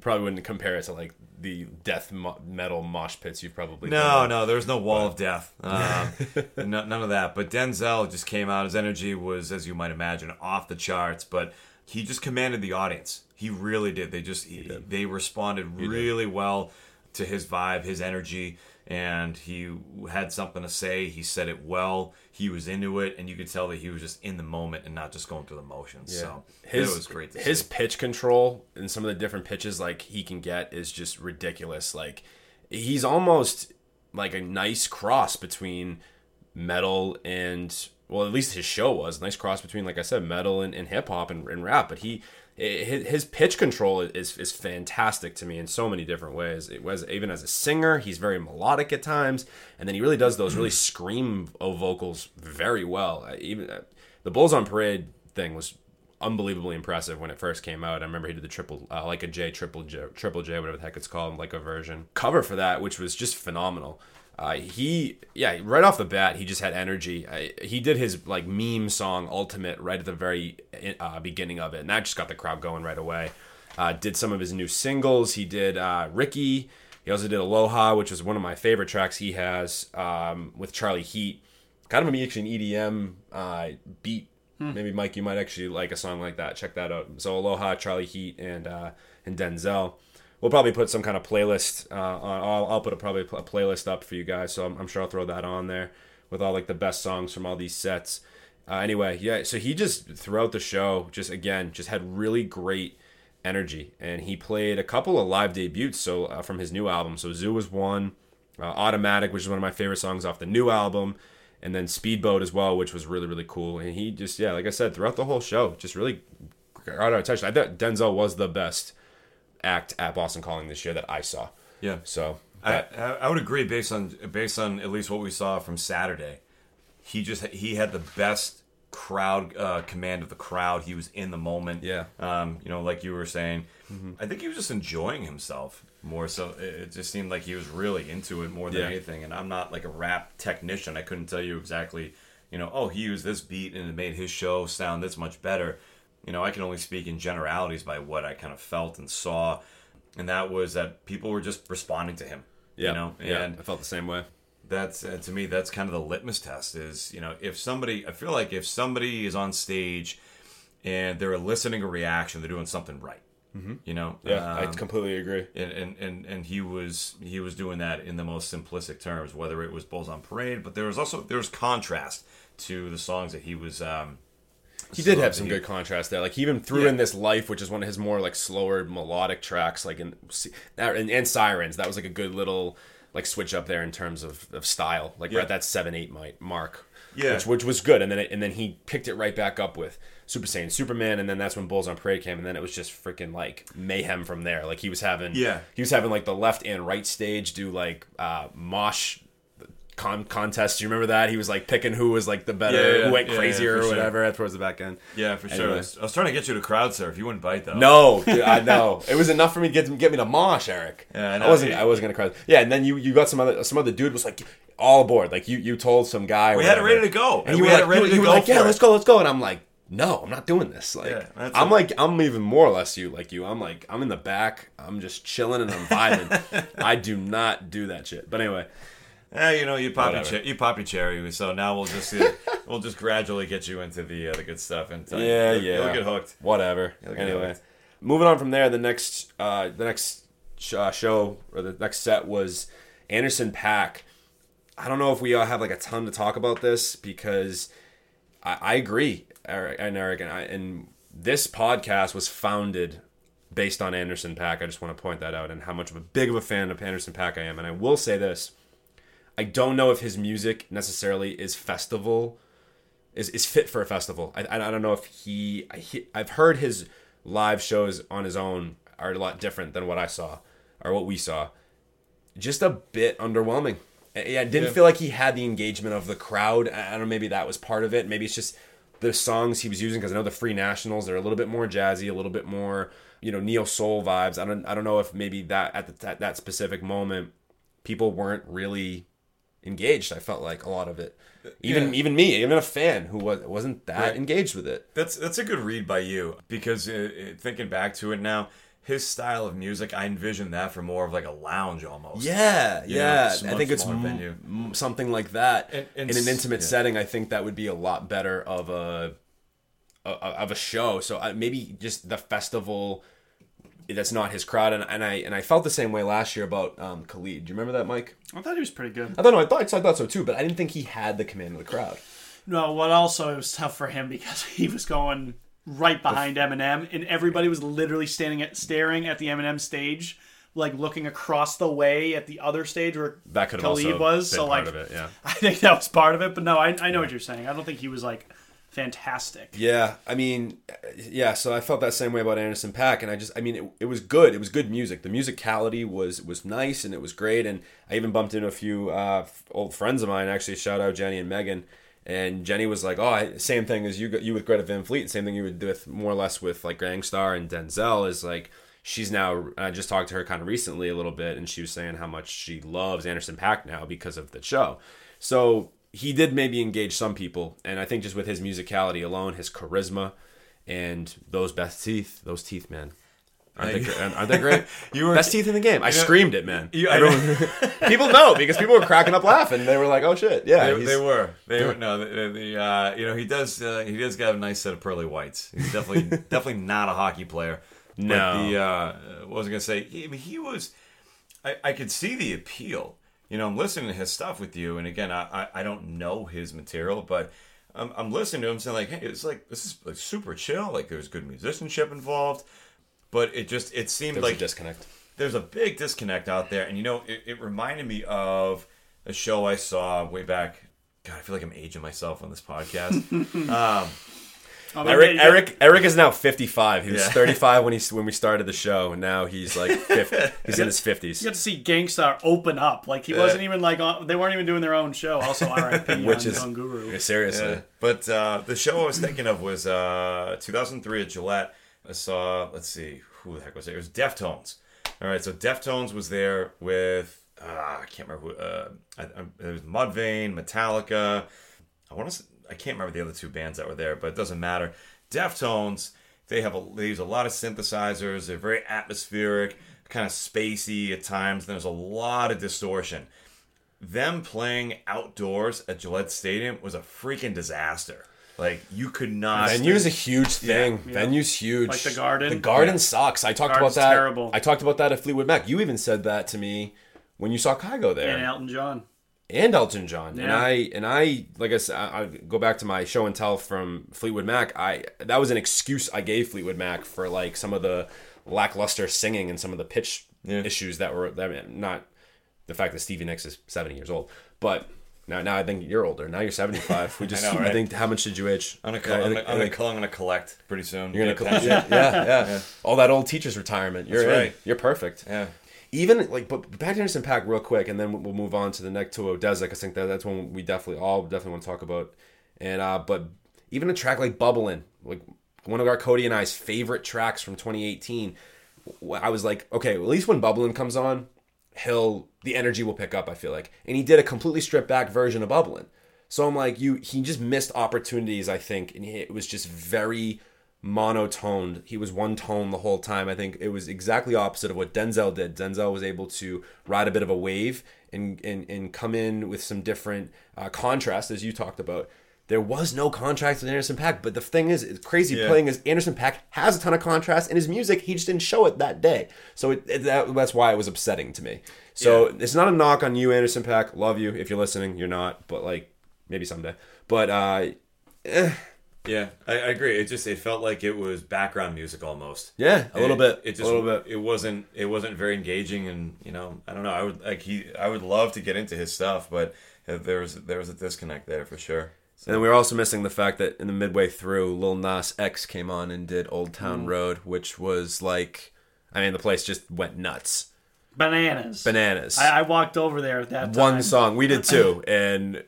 probably wouldn't compare it to like the death mo- metal mosh pits you've probably No, done. no, there was no wall of death. Um, *laughs* no, none of that. But Denzel just came out. His energy was, as you might imagine, off the charts. But he just commanded the audience. He really did. They just he they responded really well to his vibe, his energy, and he had something to say. He said it well. He was into it, and you could tell that he was just in the moment and not just going through the motions. So his it was great. His see. pitch control and some of the different pitches like he can get is just ridiculous. Like he's almost like a nice cross between metal and well, at least his show was a nice cross between like I said, metal and, and hip hop and, and rap. But he his, his pitch control is is fantastic to me in so many different ways. It was even as a singer, he's very melodic at times, and then he really does those really scream vocals very well. Even uh, the Bulls on Parade thing was unbelievably impressive when it first came out. I remember he did the triple, uh, like a J, triple J, triple J, whatever the heck it's called, like a version cover for that, which was just phenomenal. Uh, he, yeah, right off the bat, he just had energy. Uh, he did his like meme song "Ultimate" right at the very uh, beginning of it, and that just got the crowd going right away. Uh, did some of his new singles. He did uh, Ricky. He also did Aloha, which was one of my favorite tracks he has um, with Charlie Heat. Kind of an actually an EDM uh, beat Maybe Mike, you might actually like a song like that. Check that out. So Aloha, Charlie Heat, and uh, and Denzel. We'll probably put some kind of playlist. Uh, on, I'll, I'll put a, probably a playlist up for you guys. So I'm, I'm sure I'll throw that on there with all like the best songs from all these sets. Uh, anyway, yeah. So he just throughout the show, just again, just had really great energy, and he played a couple of live debuts. So uh, from his new album, so ZUU was one, uh, Automatic, which is one of my favorite songs off the new album and then Speedboat as well, which was really really cool. And he just yeah, like I said, throughout the whole show, just really got our attention. I thought Denzel was the best act at Boston Calling this year that I saw. Yeah. So I, that, I I would agree based on based on at least what we saw from Saturday. He just he had the best crowd uh, command of the crowd. He was in the moment. Yeah. Um, you know, like you were saying, I think he was just enjoying himself more. So it, it just seemed like he was really into it more than Yeah. anything. And I'm not like a rap technician. I couldn't tell you exactly. You know, oh, he used this beat and it made his show sound this much better. You know, I can only speak in generalities by what I kind of felt and saw, and that was that people were just responding to him. yeah, You know, yeah, and I felt the same way. that's uh, to me that's kind of the litmus test is you know if somebody i feel like if somebody is on stage and they're eliciting a reaction they're doing something right mm-hmm. you know Yeah, I Um, completely agree. and, and and and he was he was doing that in the most simplistic terms whether it was bulls on parade but there was also there was contrast to the songs that he was um He did have some he- good contrast there. Like he even threw Yeah. in this life, which is one of his more like slower melodic tracks, like in and, and sirens. That was like a good little like switch up there in terms of, of style, like Yeah. right at that seven eight mic mark. Yeah. which, which was good. And then it, and then he picked it right back up with Super Saiyan Superman, and then that's when Bulls on Parade came, and then it was just freaking like mayhem from there. Like he was having Yeah. he was having like the left and right stage do like uh mosh con- contest. You remember that? He was like picking who was like the better, Yeah, yeah, who went yeah, crazier or sure. whatever uh, towards the back end. Yeah, for sure. I Anyway. was, I was trying to get you to crowd surf. You wouldn't bite though. No, *laughs* dude, I know. It was enough for me to get get me to mosh, Eric. Yeah, I I, wasn't. I wasn't gonna cry. Yeah, and then you you got some other some other dude was like all aboard. Like you you told some guy. We had it ready to go. and And you we were had like, it ready you, to you go like, yeah, let's go, let's go. And I'm like, no, I'm not doing this. Like, I'm it. like, I'm even more or less you like you. I'm like, I'm in the back. I'm just chilling and I'm vibing. *laughs* I do not do that shit. But anyway, Eh, you know, you pop your Whatever. che- you pop your cherry. So now we'll just uh, *laughs* we'll just gradually get you into the uh, the good stuff, and uh, yeah, you'll, yeah, you'll get hooked. Whatever. get Anyway, hooked. moving on from there, the next uh, the next sh- uh, show or the next set was Anderson .Paak. I don't know if we all have like a ton to talk about this because I, I agree, Eric and Eric and I, and this podcast was founded based on Anderson .Paak. I just want to point that out and how much of a big of a fan of Anderson .Paak I am. And I will say this: I don't know if his music necessarily is festival is, is fit for a festival. I, I I don't know if he, he I've heard his live shows on his own are a lot different than what I saw or what we saw. Just a bit underwhelming. Yeah, I didn't Yeah. feel like he had the engagement of the crowd. I I don't know. Maybe that was part of it. Maybe it's just the songs he was using because I know the Free Nationals they're a little bit more jazzy, a little bit more you know neo soul vibes. I don't I don't know if maybe that at the, at that specific moment people weren't really engaged. I felt like a lot of it. Even Yeah. even me, even a fan who was wasn't that Right. engaged with it. That's that's a good read by you because uh, uh, thinking back to it now, his style of music, I envision that for more of like a lounge almost. Yeah, You yeah. a I think it's m- something like that And- and in an intimate yeah. setting. I think that would be a lot better of a, a of a show. So I, maybe just the festival. That's not his crowd, and, and I and I felt the same way last year about um, Khalid. Do you remember that, Mike? I thought he was pretty good. I thought no, I thought I thought so too, but I didn't think he had the command of the crowd. No, what also it was tough for him *laughs* because he was going right behind Eminem, and everybody was literally standing at staring at the Eminem stage, like looking across the way at the other stage where That could Khalid also was. been so part like, of it. Yeah. *laughs* I think that was part of it. But no, I, I know what you're saying. I don't think he was like fantastic. Yeah, I mean, yeah. So I felt that same way about Anderson .Paak, and I just, I mean, it, it was good. It was good music. The musicality was was nice, and it was great. And I even bumped into a few uh, old friends of mine. Actually, shout out Jenny and Megan. And Jenny was like, "Oh, same thing as you you with Greta Van Fleet. Same thing you would do with more or less with like Gang Starr and Denzel is like." She's now. I just talked to her kind of recently a little bit, and she was saying how much she loves Anderson .Paak now because of the show. So he did maybe engage some people, and I think just with his musicality alone, his charisma, and those best teeth, those teeth, man, aren't they? Aren't they great? *laughs* You were- best teeth in the game. I screamed it, man. You- Everyone, *laughs* *laughs* people know because people were cracking up laughing. They were like, "Oh shit, yeah." They, they were. They were. No, the, the uh, you know he does. Uh, he does got a nice set of pearly whites. He's definitely definitely not a hockey player. But No. the uh, what was I gonna say? He, I mean, he was. I, I could see the appeal. You know, I'm listening to his stuff with you, and again, I I, I don't know his material, but. I'm, I'm listening to him saying like, hey, it's like this is like super chill. Like there's good musicianship involved, but it just it seemed There was like a disconnect. there's a big disconnect out there, and you know, it, it reminded me of a show I saw way back. God, I feel like I'm aging myself on this podcast. *laughs* um, I mean, Eric, yeah, Eric, Eric is now 55. He was Yeah. 35 when he when we started the show, and now he's like *laughs* 50. He's in his 50s. You got to see Gang Starr open up. Like he wasn't even like on, they weren't even doing their own show. Also, R.I.P. *laughs* Which on, is- on Guru. Seriously. yeah. But uh, the show I was thinking of was uh, 2003 at Gillette. I saw, let's see, who the heck was there? It was Deftones. All right, so Deftones was there with, uh, I can't remember who, uh, I, I, it was Mudvayne, Metallica. I want to, I can't remember the other two bands that were there, but it doesn't matter. Deftones, they have a, they use a lot of synthesizers. They're very atmospheric, kind of spacey at times. There's a lot of distortion them playing outdoors at Gillette Stadium was a freaking disaster. Like you could not. Venue's a huge thing. Yeah. Venue's huge. Like the Garden? The garden Yeah. sucks. I talked Garden's about that. terrible. I talked about that at Fleetwood Mac. You even said that to me when you saw Kygo there. And Elton John. And Elton John. And I and I like I said, I, I go back to my show and tell from Fleetwood Mac. I that was an excuse I gave Fleetwood Mac for like some of the lackluster singing and some of the pitch Yeah. issues that were that I mean, not the fact that Stevie Nicks is seventy years old, but. Now, now I think you're older. Now you're 75. *laughs* We just, *laughs* I, know, right? think, how much did you age? I'm gonna, Yeah, I I'm, gonna, I I'm, gonna, I'm gonna collect pretty soon. you're gonna, collect- pension. *laughs* yeah, yeah, yeah, All that old teacher's retirement. You're That's in. right. You're perfect. Yeah. Even like but back to Anderson .Paak real quick, and then we'll move on to the next to ODESZA. 'cause I think that that's one we definitely all definitely want to talk about. And uh, but even a track like Bubbling, like one of our Cody and I's favorite tracks from 2018. I was like, okay, at least when Bubbling comes on, he'll the energy will pick up. I feel like, and he did a completely stripped back version of Bubbling. So I'm like, you he just missed opportunities. I think, and it was just very monotoned. He was one tone the whole time. I think it was exactly opposite of what Denzel did. Denzel was able to ride a bit of a wave and and, and come in with some different uh, contrast, as you talked about. There was no contrast with Anderson .Paak, but the thing is, it's crazy Yeah. playing is Anderson .Paak has a ton of contrast in his music. He just didn't show it that day, so it, it, that, that's why it was upsetting to me. So Yeah. it's not a knock on you, Anderson .Paak. Love you if you're listening. You're not, but like maybe someday. But uh, Yeah, I, I agree. It just it felt like it was background music almost. yeah, a little bit. It just a little bit. It wasn't. It wasn't very engaging, and you know, I don't know. I would like he. I would love to get into his stuff, but there was there was a disconnect there for sure. So, And we were also missing the fact that in the midway through, Lil Nas X came on and did Old Mm. Town Road, which was like, I mean, the place just went nuts, Bananas. bananas. I, I walked over there at that time. One song, we did *laughs* too, and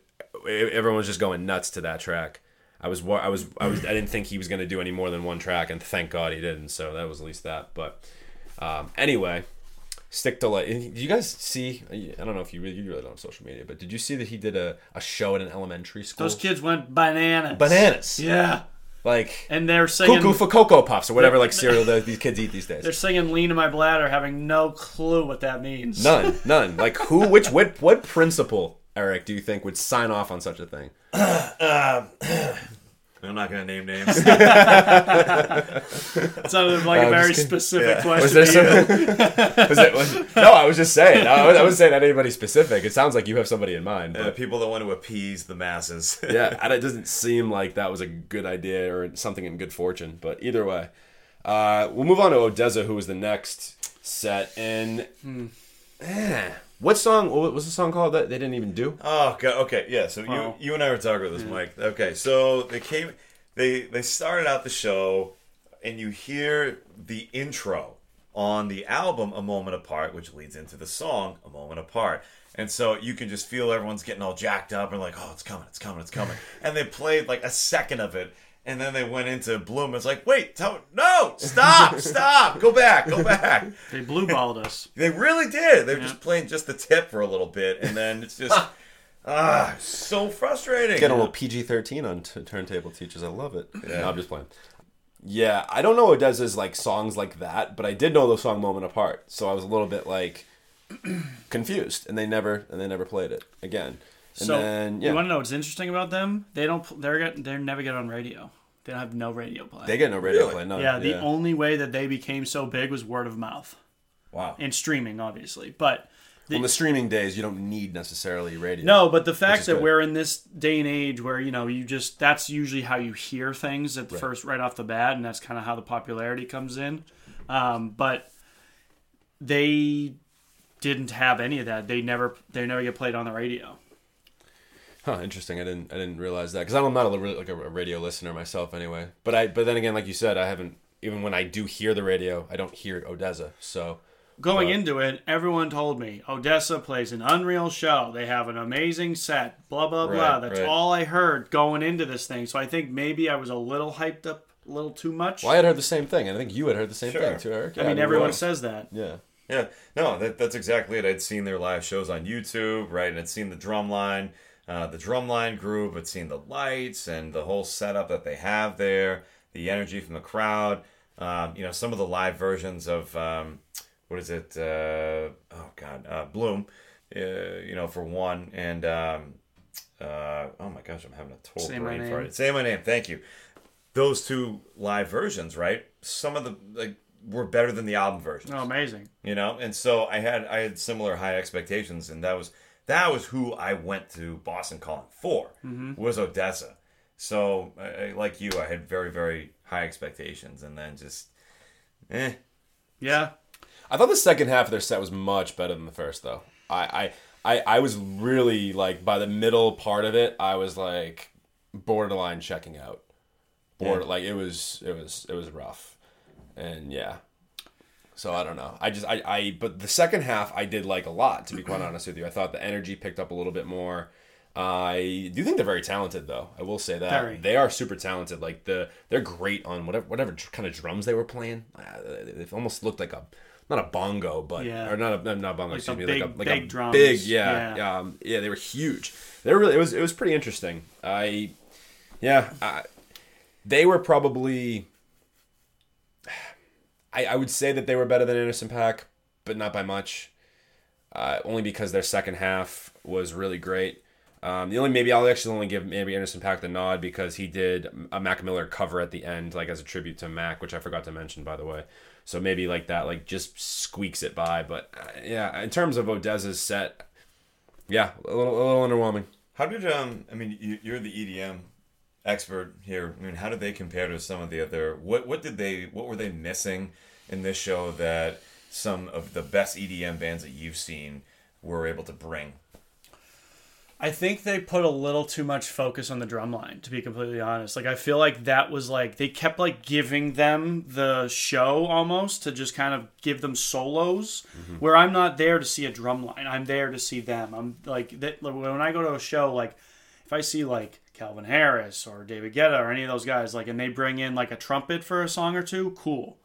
everyone was just going nuts to that track. I was, wa- I was, I was, I didn't think he was going to do any more than one track, and thank God he didn't. So that was at least that. But um, anyway, stick to like. Did you guys see? I don't know if you really, you really don't have social media, but did you see that he did a, a show at an elementary school? Those kids went bananas. bananas, Yeah. like And they're singing. cuckoo for cocoa puffs or whatever like cereal that these kids eat these days. They're singing "Lean in My Bladder," having no clue what that means. None, none. Like who, which, what, what principal, Eric, do you think would sign off on such a thing? *clears throat* *clears throat* I'm not going to name names. *laughs* It sounded like a I'm very just kidding. specific question. Was there to some? *laughs* was it, was, no, I was just saying. I, was- I wasn't saying that anybody specific. It sounds like you have somebody in mind. Uh, But people that want to appease the masses. *laughs* yeah, and it doesn't seem like that was a good idea or something in good fortune. But either way, uh, we'll move on to ODESZA, who was the next set. And eh, what song? What was the song called that they didn't even do? Oh, God. okay, yeah. So Oh. you you and I were talking about this, Mike. Okay, so they came, they they started out the show, and you hear the intro on the album "A Moment Apart," which leads into the song "A Moment Apart." And so you can just feel everyone's getting all jacked up and like, oh, it's coming, it's coming, it's coming. *laughs* And they played like a second of it, and then they went into Bloom. It's like, wait, tell, no, stop, *laughs* stop, go back, go back. They blue balled us. They really did. They were just playing just the tip for a little bit, and then it's just *laughs* ah, so frustrating. Get a little PG thirteen on t- turntable teachers. I love it. Yeah. No, I'm just playing. Yeah, I don't know ODESZA's like songs like that, but I did know the song "Moment Apart," so I was a little bit like *clears throat* confused, and they never and they never played it again. And so then yeah, you want to know what's interesting about them? They don't. They're get, they never get on radio. They don't have no radio play. they get no radio Really? play. No, yeah, the only way that they became so big was word of mouth wow. and streaming, obviously. But in the streaming days, you don't need necessarily radio. No, but the is fact that good. we're in this day and age where you know you just that's usually how you hear things at first right off the bat, and that's kind of how the popularity comes in. Um, but they didn't have any of that. They never they never get played on the radio. Huh, interesting. I didn't I didn't realize that because I'm not a, like a radio listener myself anyway. But I but then again, like you said, I haven't even when I do hear the radio, I don't hear ODESZA. So Going But- into it, everyone told me ODESZA plays an unreal show. They have an amazing set. Blah blah blah. That's right. all I heard going into this thing. So I think maybe I was a little hyped up, a little too much. well, I had heard the same thing, and I think you had heard the same Sure. thing too, Eric. I mean, didn't everyone realize- says that. Yeah. Yeah, no, that, that's exactly it. I'd seen their live shows on YouTube, right? And I'd seen the drum line, uh, the drumline group. I'd seen the lights and the whole setup that they have there, the energy from the crowd. Um, you know, some of the live versions of um, what is it? Uh, oh God, uh, Bloom. Uh, you know, for one, and um, uh, oh my gosh, I'm having a total Say brain fart. Say my name. Thank you. Those two live versions, right? Some of the like were better than the album versions Oh, amazing. you know and so i had i had similar high expectations and that was that was who i went to boston calling for mm-hmm. was ODESZA so I, I- like you i had very very high expectations and then just eh Yeah. I thought the second half of their set was much better than the first, though. I, I, I, I was really like by the middle part of it, I was like borderline checking out. Border, Yeah. like it was, it was, it was rough, and yeah. So I don't know. I just I, I but the second half I did like a lot. To be quite honest with you, I thought the energy picked up a little bit more. I do think they're very talented, though. I will say that Very. they are super talented. Like the they're great on whatever whatever kind of drums they were playing. Uh, It almost looked like a not a bongo, but Yeah. or not a not a bongo. Like excuse the me, like a like big a drums. big yeah Yeah. um, yeah. They were huge. They were really it was it was pretty interesting. I yeah I, they were probably I, I would say that they were better than Anderson .Paak, but not by much. Uh, only because their second half was really great. Um, the only maybe I'll actually only give maybe Anderson .Paak the nod because he did a Mac Miller cover at the end, like as a tribute to Mac, which I forgot to mention by the way. So maybe like that, like just squeaks it by. But uh, yeah, in terms of ODESZA's set, yeah, a little, a little underwhelming. How did um? I mean, you, you're the EDM expert here. I mean, how did they compare to some of the other? What what did they? What were they missing in this show that some of the best EDM bands that you've seen were able to bring? I think they put a little too much focus on the drum line, to be completely honest. Like I feel like that was like they kept like giving them the show almost to just kind of give them solos mm-hmm. where I'm not there to see a drum line. I'm there to see them. I'm like that when I go to a show like if I see like Calvin Harris or David Guetta or any of those guys like and they bring in like a trumpet for a song or two, cool.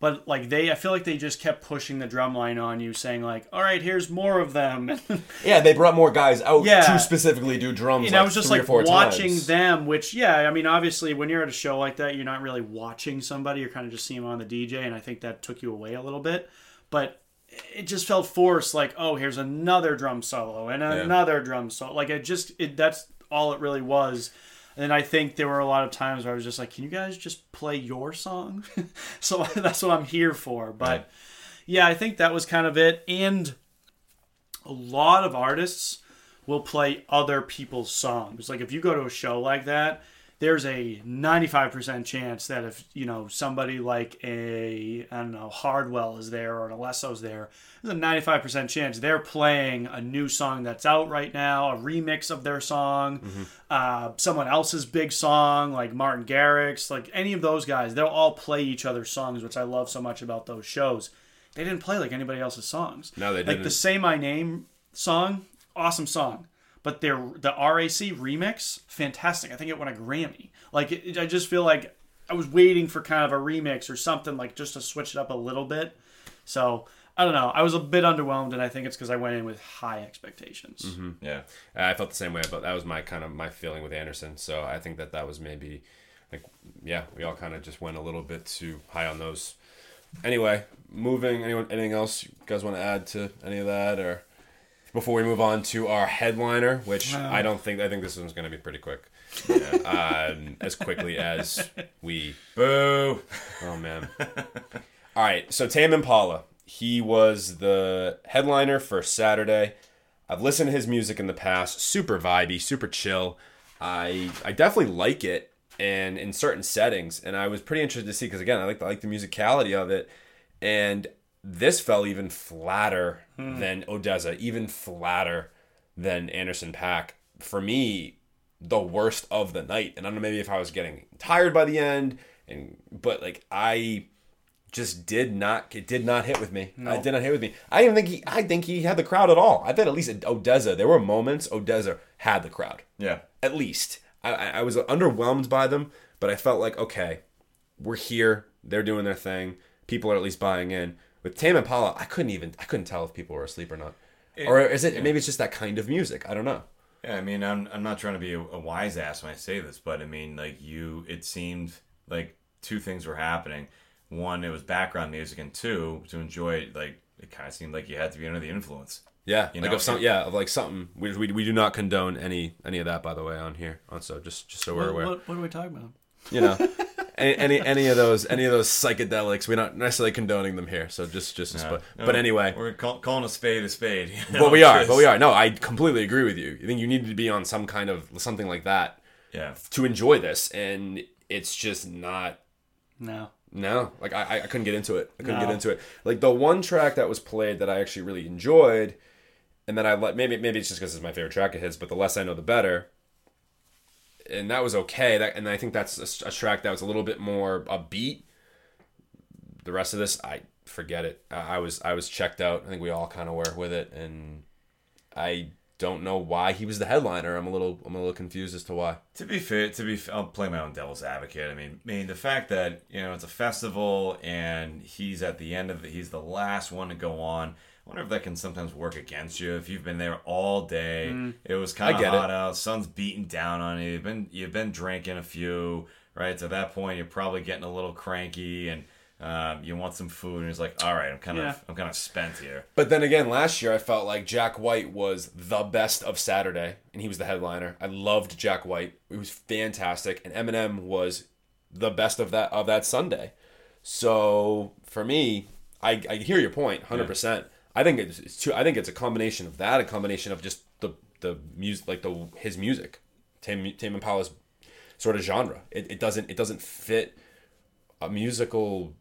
But like they I feel like they just kept pushing the drum line on you saying like, "All right, here's more of them." *laughs* Yeah, they brought more guys out Yeah. to specifically do drums. And like I was just like watching times. them, which yeah, I mean, obviously when you're at a show like that, you're not really watching somebody. You're kind of just seeing them on the DJ, and I think that took you away a little bit. But it just felt forced. Like, oh, here's another drum solo and another drum solo. Like it just it that's all it really was. And I think there were a lot of times where I was just like, can you guys just play your song? *laughs* so *laughs* that's what I'm here for. But Right. yeah, I think that was kind of it. And a lot of artists will play other people's songs. Like if you go to a show like that, there's a 95% chance that if, you know, somebody like a, I don't know, Hardwell is there or an Alesso's there, there's a 95% chance they're playing a new song that's out right now, a remix of their song, uh, someone else's big song, like Martin Garrix, like any of those guys, they'll all play each other's songs, which I love so much about those shows. They didn't play like anybody else's songs. No, they Like didn't. Like the Say My Name song, awesome song. But their the RAC remix, fantastic. I think it won a Grammy. Like it, I just feel like I was waiting for kind of a remix or something like just to switch it up a little bit. So I don't know. I was a bit underwhelmed, and I think it's because I went in with high expectations. Mm-hmm. Yeah. I felt the same way, but that was my kind of my feeling with Anderson. So I think that that was maybe like yeah, we all kind of just went a little bit too high on those. Anyway, moving. Anyone? Anything else you guys want to add to any of that, or before we move on to our headliner, which I don't think I think this one's going to be pretty quick. um, *laughs* as quickly as we Boo. Oh man. All right, so Tame Impala. He was the headliner for Saturday. I've listened to his music in the past. Super vibey, super chill. I I definitely like it, and in certain settings. And I was pretty interested to see because again, I like I like the musicality of it, and this fell even flatter hmm. than ODESZA, even flatter than Anderson .Paak. For me, the worst of the night. And I don't know maybe if I was getting tired by the end, and but like I just did not it did not hit with me. I did not hit with me. I didn't think he I think he had the crowd at all. I thought at least ODESZA there were moments ODESZA had the crowd. Yeah. At least I I was underwhelmed by them, but I felt like okay, we're here. They're doing their thing. People are at least buying in. With Tame Impala, I couldn't even I couldn't tell if people were asleep or not. or is it maybe it's just that kind of music? I don't know. Yeah, I mean, I'm I'm not trying to be a, a wise ass when I say this, but I mean, like you, it seemed like two things were happening. One, it was background music, and two, to enjoy it, like it kind of seemed like you had to be under the influence. Yeah, You like of some, yeah, of like something. We, we, we do not condone any any of that, by the way, on here. On so just just so we're What, aware, what, what are we talking about? you know, *laughs* any, any *laughs* any of those any of those psychedelics, we're not necessarily condoning them here. So just just but No, but anyway, we're call, calling a spade a spade. *laughs* you know, but we are, just- but we are. No, I completely agree with you. I think you need to be on some kind of something like that Yeah, to enjoy this, and it's just not No. No, like I, I- I couldn't get into it. I couldn't No. get into it. Like the one track that was played that I actually really enjoyed, and then I let maybe maybe it's just because it's my favorite track of his, but the less I know, the better. And that was okay. That and I think that's a, a track that was a little bit more upbeat. The rest of this, I forget it. I I was I was checked out. I think we all kind of were with it, and I don't know why he was the headliner. I'm a little I'm a little confused as to why. To be fair, to be, f- I'll play my own devil's advocate. I mean, I mean the fact that you know it's a festival and he's at the end of it, he's the last one to go on. I wonder if that can sometimes work against you if you've been there all day. It was kind of get it. hot out, sun's beating down on you. You've been you've been drinking a few, right? So at that point, you're probably getting a little cranky and um, you want some food. And it's like, all right, I'm kind Yeah. of I'm kind of spent here. But then again, last year I felt like Jack White was the best of Saturday, and he was the headliner. I loved Jack White; it was fantastic, and Eminem was the best of that of that Sunday. So for me, I, I hear your point, hundred percent. I think it's, it's too, I think it's a combination of that, a combination of just the the music, like the his music, Tame Tame Impala's sort of genre. It, it doesn't it doesn't fit a musical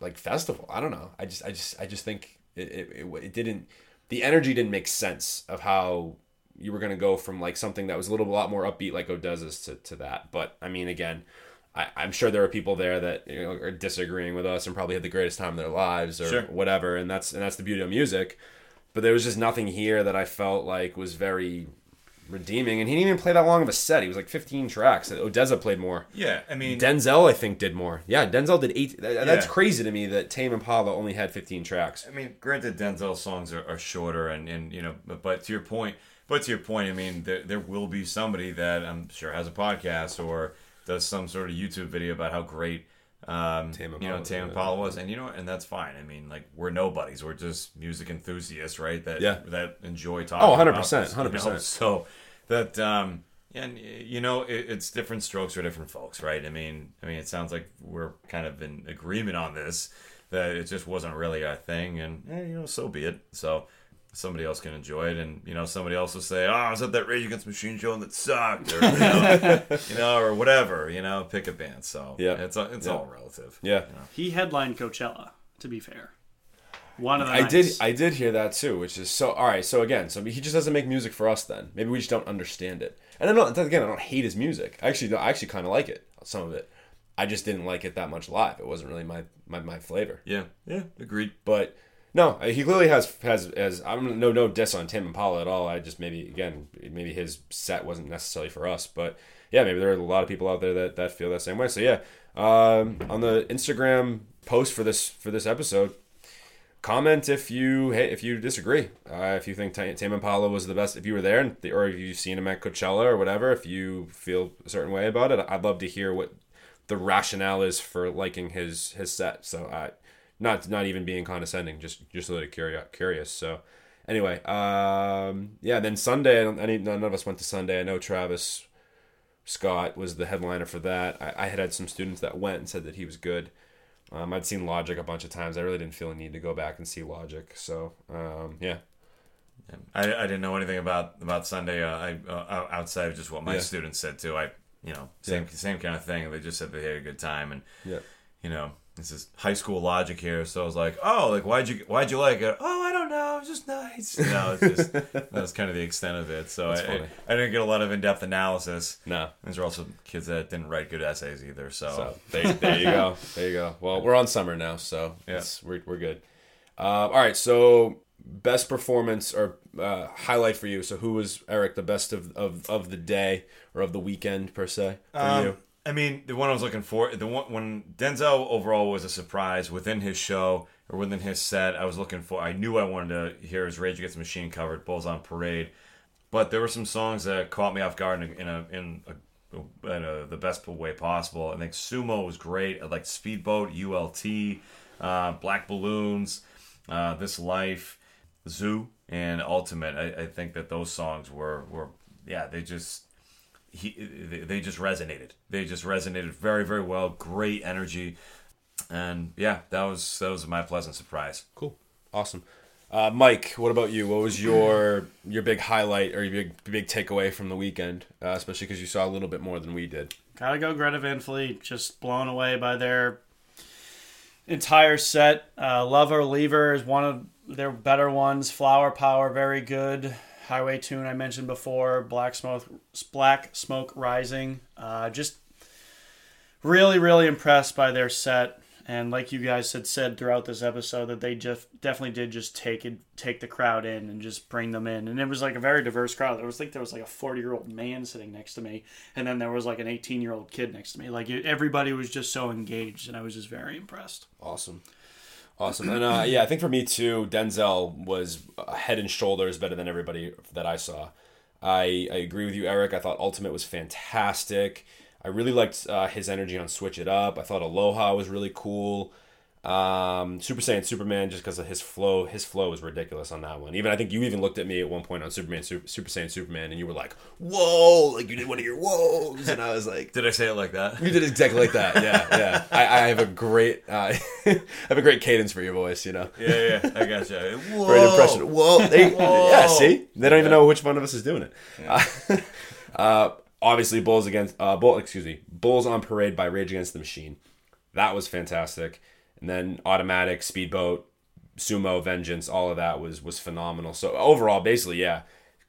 like festival. I don't know. I just I just I just think it it, it, it didn't the energy didn't make sense of how you were gonna go from like something that was a little a lot more upbeat like ODESZA's to, to that. But I mean again, I, I'm sure there are people there that you know are disagreeing with us and probably had the greatest time of their lives or Sure. whatever, and that's and that's the beauty of music. But there was just nothing here that I felt like was very redeeming, and he didn't even play that long of a set. He was like 15 tracks. ODESZA played more. Yeah, I mean, Denzel, I think, did more. Yeah, Denzel did eight. that- That's crazy to me that Tame Impala only had 15 tracks. I mean, granted, Denzel's songs are, are shorter, and, and you know, but, but to your point, but to your point, I mean, there, there will be somebody that I'm sure has a podcast or does some sort of YouTube video about how great, um, Tame you know, Tame yeah. Impala was, and you know, and that's fine. I mean, like we're nobodies, we're just music enthusiasts, right? That Yeah. that enjoy talking. Oh, 100%, about this, you know? 100%. *laughs* So that um, and you know, it, it's different strokes for different folks, right? I mean, I mean, it sounds like we're kind of in agreement on this that it just wasn't really our thing, and eh, you know, so be it. So somebody else can enjoy it, and you know, somebody else will say, ah, "Oh, I was at that Rage Against the Machine show and that sucked," or you know, *laughs* you know, or whatever. You know, pick a band. So Yeah. it's it's Yeah. all relative. Yeah. you know. He headlined Coachella. To be fair, one of the I nights. did I did hear that too, which is so all right. So again, so he just doesn't make music for us. Then maybe we just don't understand it. And I don't again, I don't hate his music. I actually, I actually kind of like it. Some of it, I just didn't like it that much live. It wasn't really my my, my flavor. Yeah, yeah, agreed. But no, he clearly has has as I'm no no diss on Tame Impala at all. I just maybe again maybe his set wasn't necessarily for us, but yeah, maybe there are a lot of people out there that, that feel that same way. So yeah, um, on the Instagram post for this for this episode, comment if you hey, if you disagree. Uh, if you think T- Tame Impala was the best, if you were there, and or if you've seen him at Coachella or whatever, if you feel a certain way about it, I'd love to hear what the rationale is for liking his his set. So I, not not even being condescending, just just a little curious. Curious. So anyway, um, yeah. Then Sunday, any none of us went to Sunday. I know Travis Scott was the headliner for that. I, I had had some students that went and said that he was good. Um, I'd seen Logic a bunch of times. I really didn't feel a need to go back and see Logic. So um, yeah, I, I didn't know anything about about Sunday. Uh, I uh, outside of just what my Yeah. students said too. I you know same same kind of thing. They just said they had a good time, and yeah. you know this is high school logic here. So I was like, oh, like why'd you why'd you like it? Oh, I don't know. It was just nice. You know, it's just *laughs* that was kind of the extent of it. So I, I. I didn't get a lot of in depth analysis. No. These are also kids that didn't write good essays either. So, So there, there you go. There you go. Well, we're on summer now, so Yeah. we're, we're good. Uh, all right. So best performance or uh, highlight for you. So who was Eric the best of, of, of the day or of the weekend per se for Um, you? I mean, the one I was looking for, the one when Denzel overall was a surprise within his show or within his set. I was looking for. I knew I wanted to hear his Rage Against the Machine covered, Bulls on Parade, but there were some songs that caught me off guard in a in a, in, a, in a, the best way possible. I think Sumo was great. I liked Speedboat, ULT, uh, Black Balloons, uh, This Life, ZUU, and Ultimate. I, I think that those songs were were yeah they just he they, they just resonated. They just resonated very very well. Great energy, and yeah, that was that was my pleasant surprise. Cool. Awesome. Uh, Mike, what about you? What was your your big highlight or your big big takeaway from the weekend? Uh, especially because you saw a little bit more than we did. Gotta go Greta Van Fleet. Just blown away by their entire set. Uh, Lover Lever is one of their better ones. Flower Power, very good. Highway Tune I mentioned before. Black Smoke, Black Smoke Rising. Uh, just really, really impressed by their set And like you guys had said throughout this episode, that they just definitely did just take it, take the crowd in and just bring them in. And it was like a very diverse crowd. There was like there was like a forty year old man sitting next to me, and then there was like an eighteen year old kid next to me. Like everybody was just so engaged, and I was just very impressed. Awesome. Awesome. And uh, yeah, I think for me too, Denzel was head and shoulders better than everybody that I saw. I, I agree with you, Eric. I thought Ultimate was fantastic. I really liked uh, his energy on Switch It Up. I thought Aloha was really cool. Um, Super Saiyan Superman, just because of his flow, his flow was ridiculous on that one. Even I think you even looked at me at one point on Superman, Super, Super Saiyan Superman, and you were like, "Whoa!" Like you did one of your whoas, and I was like, Did I say it like that? "You did exactly like that." Yeah, yeah. I, I have a great, uh, *laughs* I have a great cadence for your voice. You know, Yeah, yeah, I got gotcha. *laughs* Whoa. great impression. Whoa, They- Whoa. yeah. See, they don't even know which one of us is doing it. *laughs* Uh, obviously, Bulls against uh, Bull. Excuse me, Bulls on Parade by Rage Against the Machine. That was fantastic. And then Automatic, Speedboat, Sumo, Vengeance, all of that was was phenomenal. So overall, basically, yeah,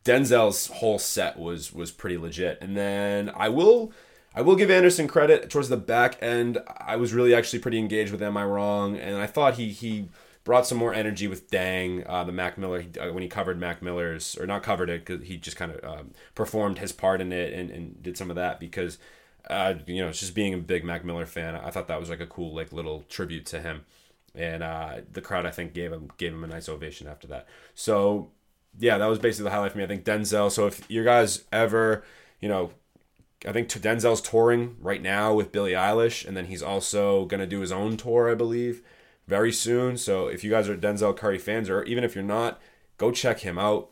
Denzel's whole set was was pretty legit. And then I will I will give Anderson credit towards the back end. I was really actually pretty engaged with Am I Wrong, and I thought he he brought some more energy with Dang, uh, the Mac Miller uh, when he covered Mac Miller's or not covered it because he just kind of um, performed his part in it and, and did some of that because uh, you know just being a big Mac Miller fan, I thought that was like a cool like little tribute to him, and uh, the crowd I think gave him gave him a nice ovation after that. So yeah, that was basically the highlight for me. I think Denzel. So if you guys ever you know I think Denzel's touring right now with Billie Eilish, and then he's also gonna do his own tour, I believe, very soon. So if you guys are Denzel Curry fans, or even if you're not, go check him out.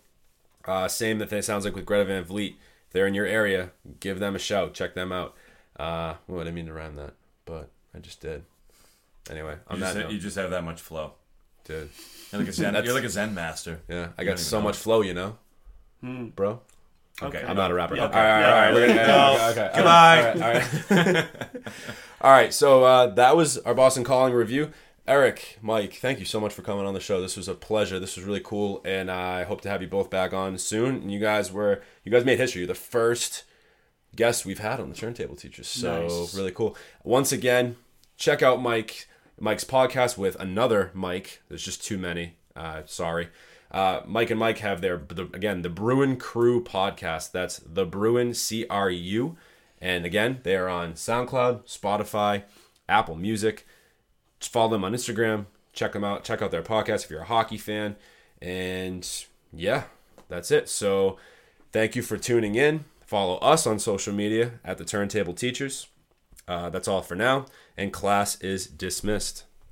Uh, same that it sounds like with Greta Van Fleet. They're in your area, give them a shout. Check them out. Uh, well, I didn't mean to rhyme that, but I just did. Anyway, You on just, that note, you just have that much flow. dude. You're like a *laughs* zen. You're like a zen master. Yeah, I got so know. much flow, you know, bro. Okay. I'm not a rapper. Yeah, all right, all right, all right. We're gonna, No. okay, okay, okay, Goodbye. All right, all right. *laughs* all right. So uh, that was our Boston Calling review. Eric, Mike, thank you so much for coming on the show. This was a pleasure. This was really cool, and I hope to have you both back on soon. And you guys were, you guys made history. You're the first guests we've had on the Turntable Teachers. So Nice. really cool. Once again, check out Mike, Mike's podcast with another Mike. There's just too many. Uh, sorry. Uh, Mike and Mike have their the, again the Bruin Crew podcast. That's the Bruin C R U, and again they are on SoundCloud, Spotify, Apple Music. Just follow them on Instagram. Check them out. Check out their podcast if you're a hockey fan. And yeah, that's it. So thank you for tuning in. Follow us on social media at the Turntable Teachers. Uh, that's all for now, and class is dismissed.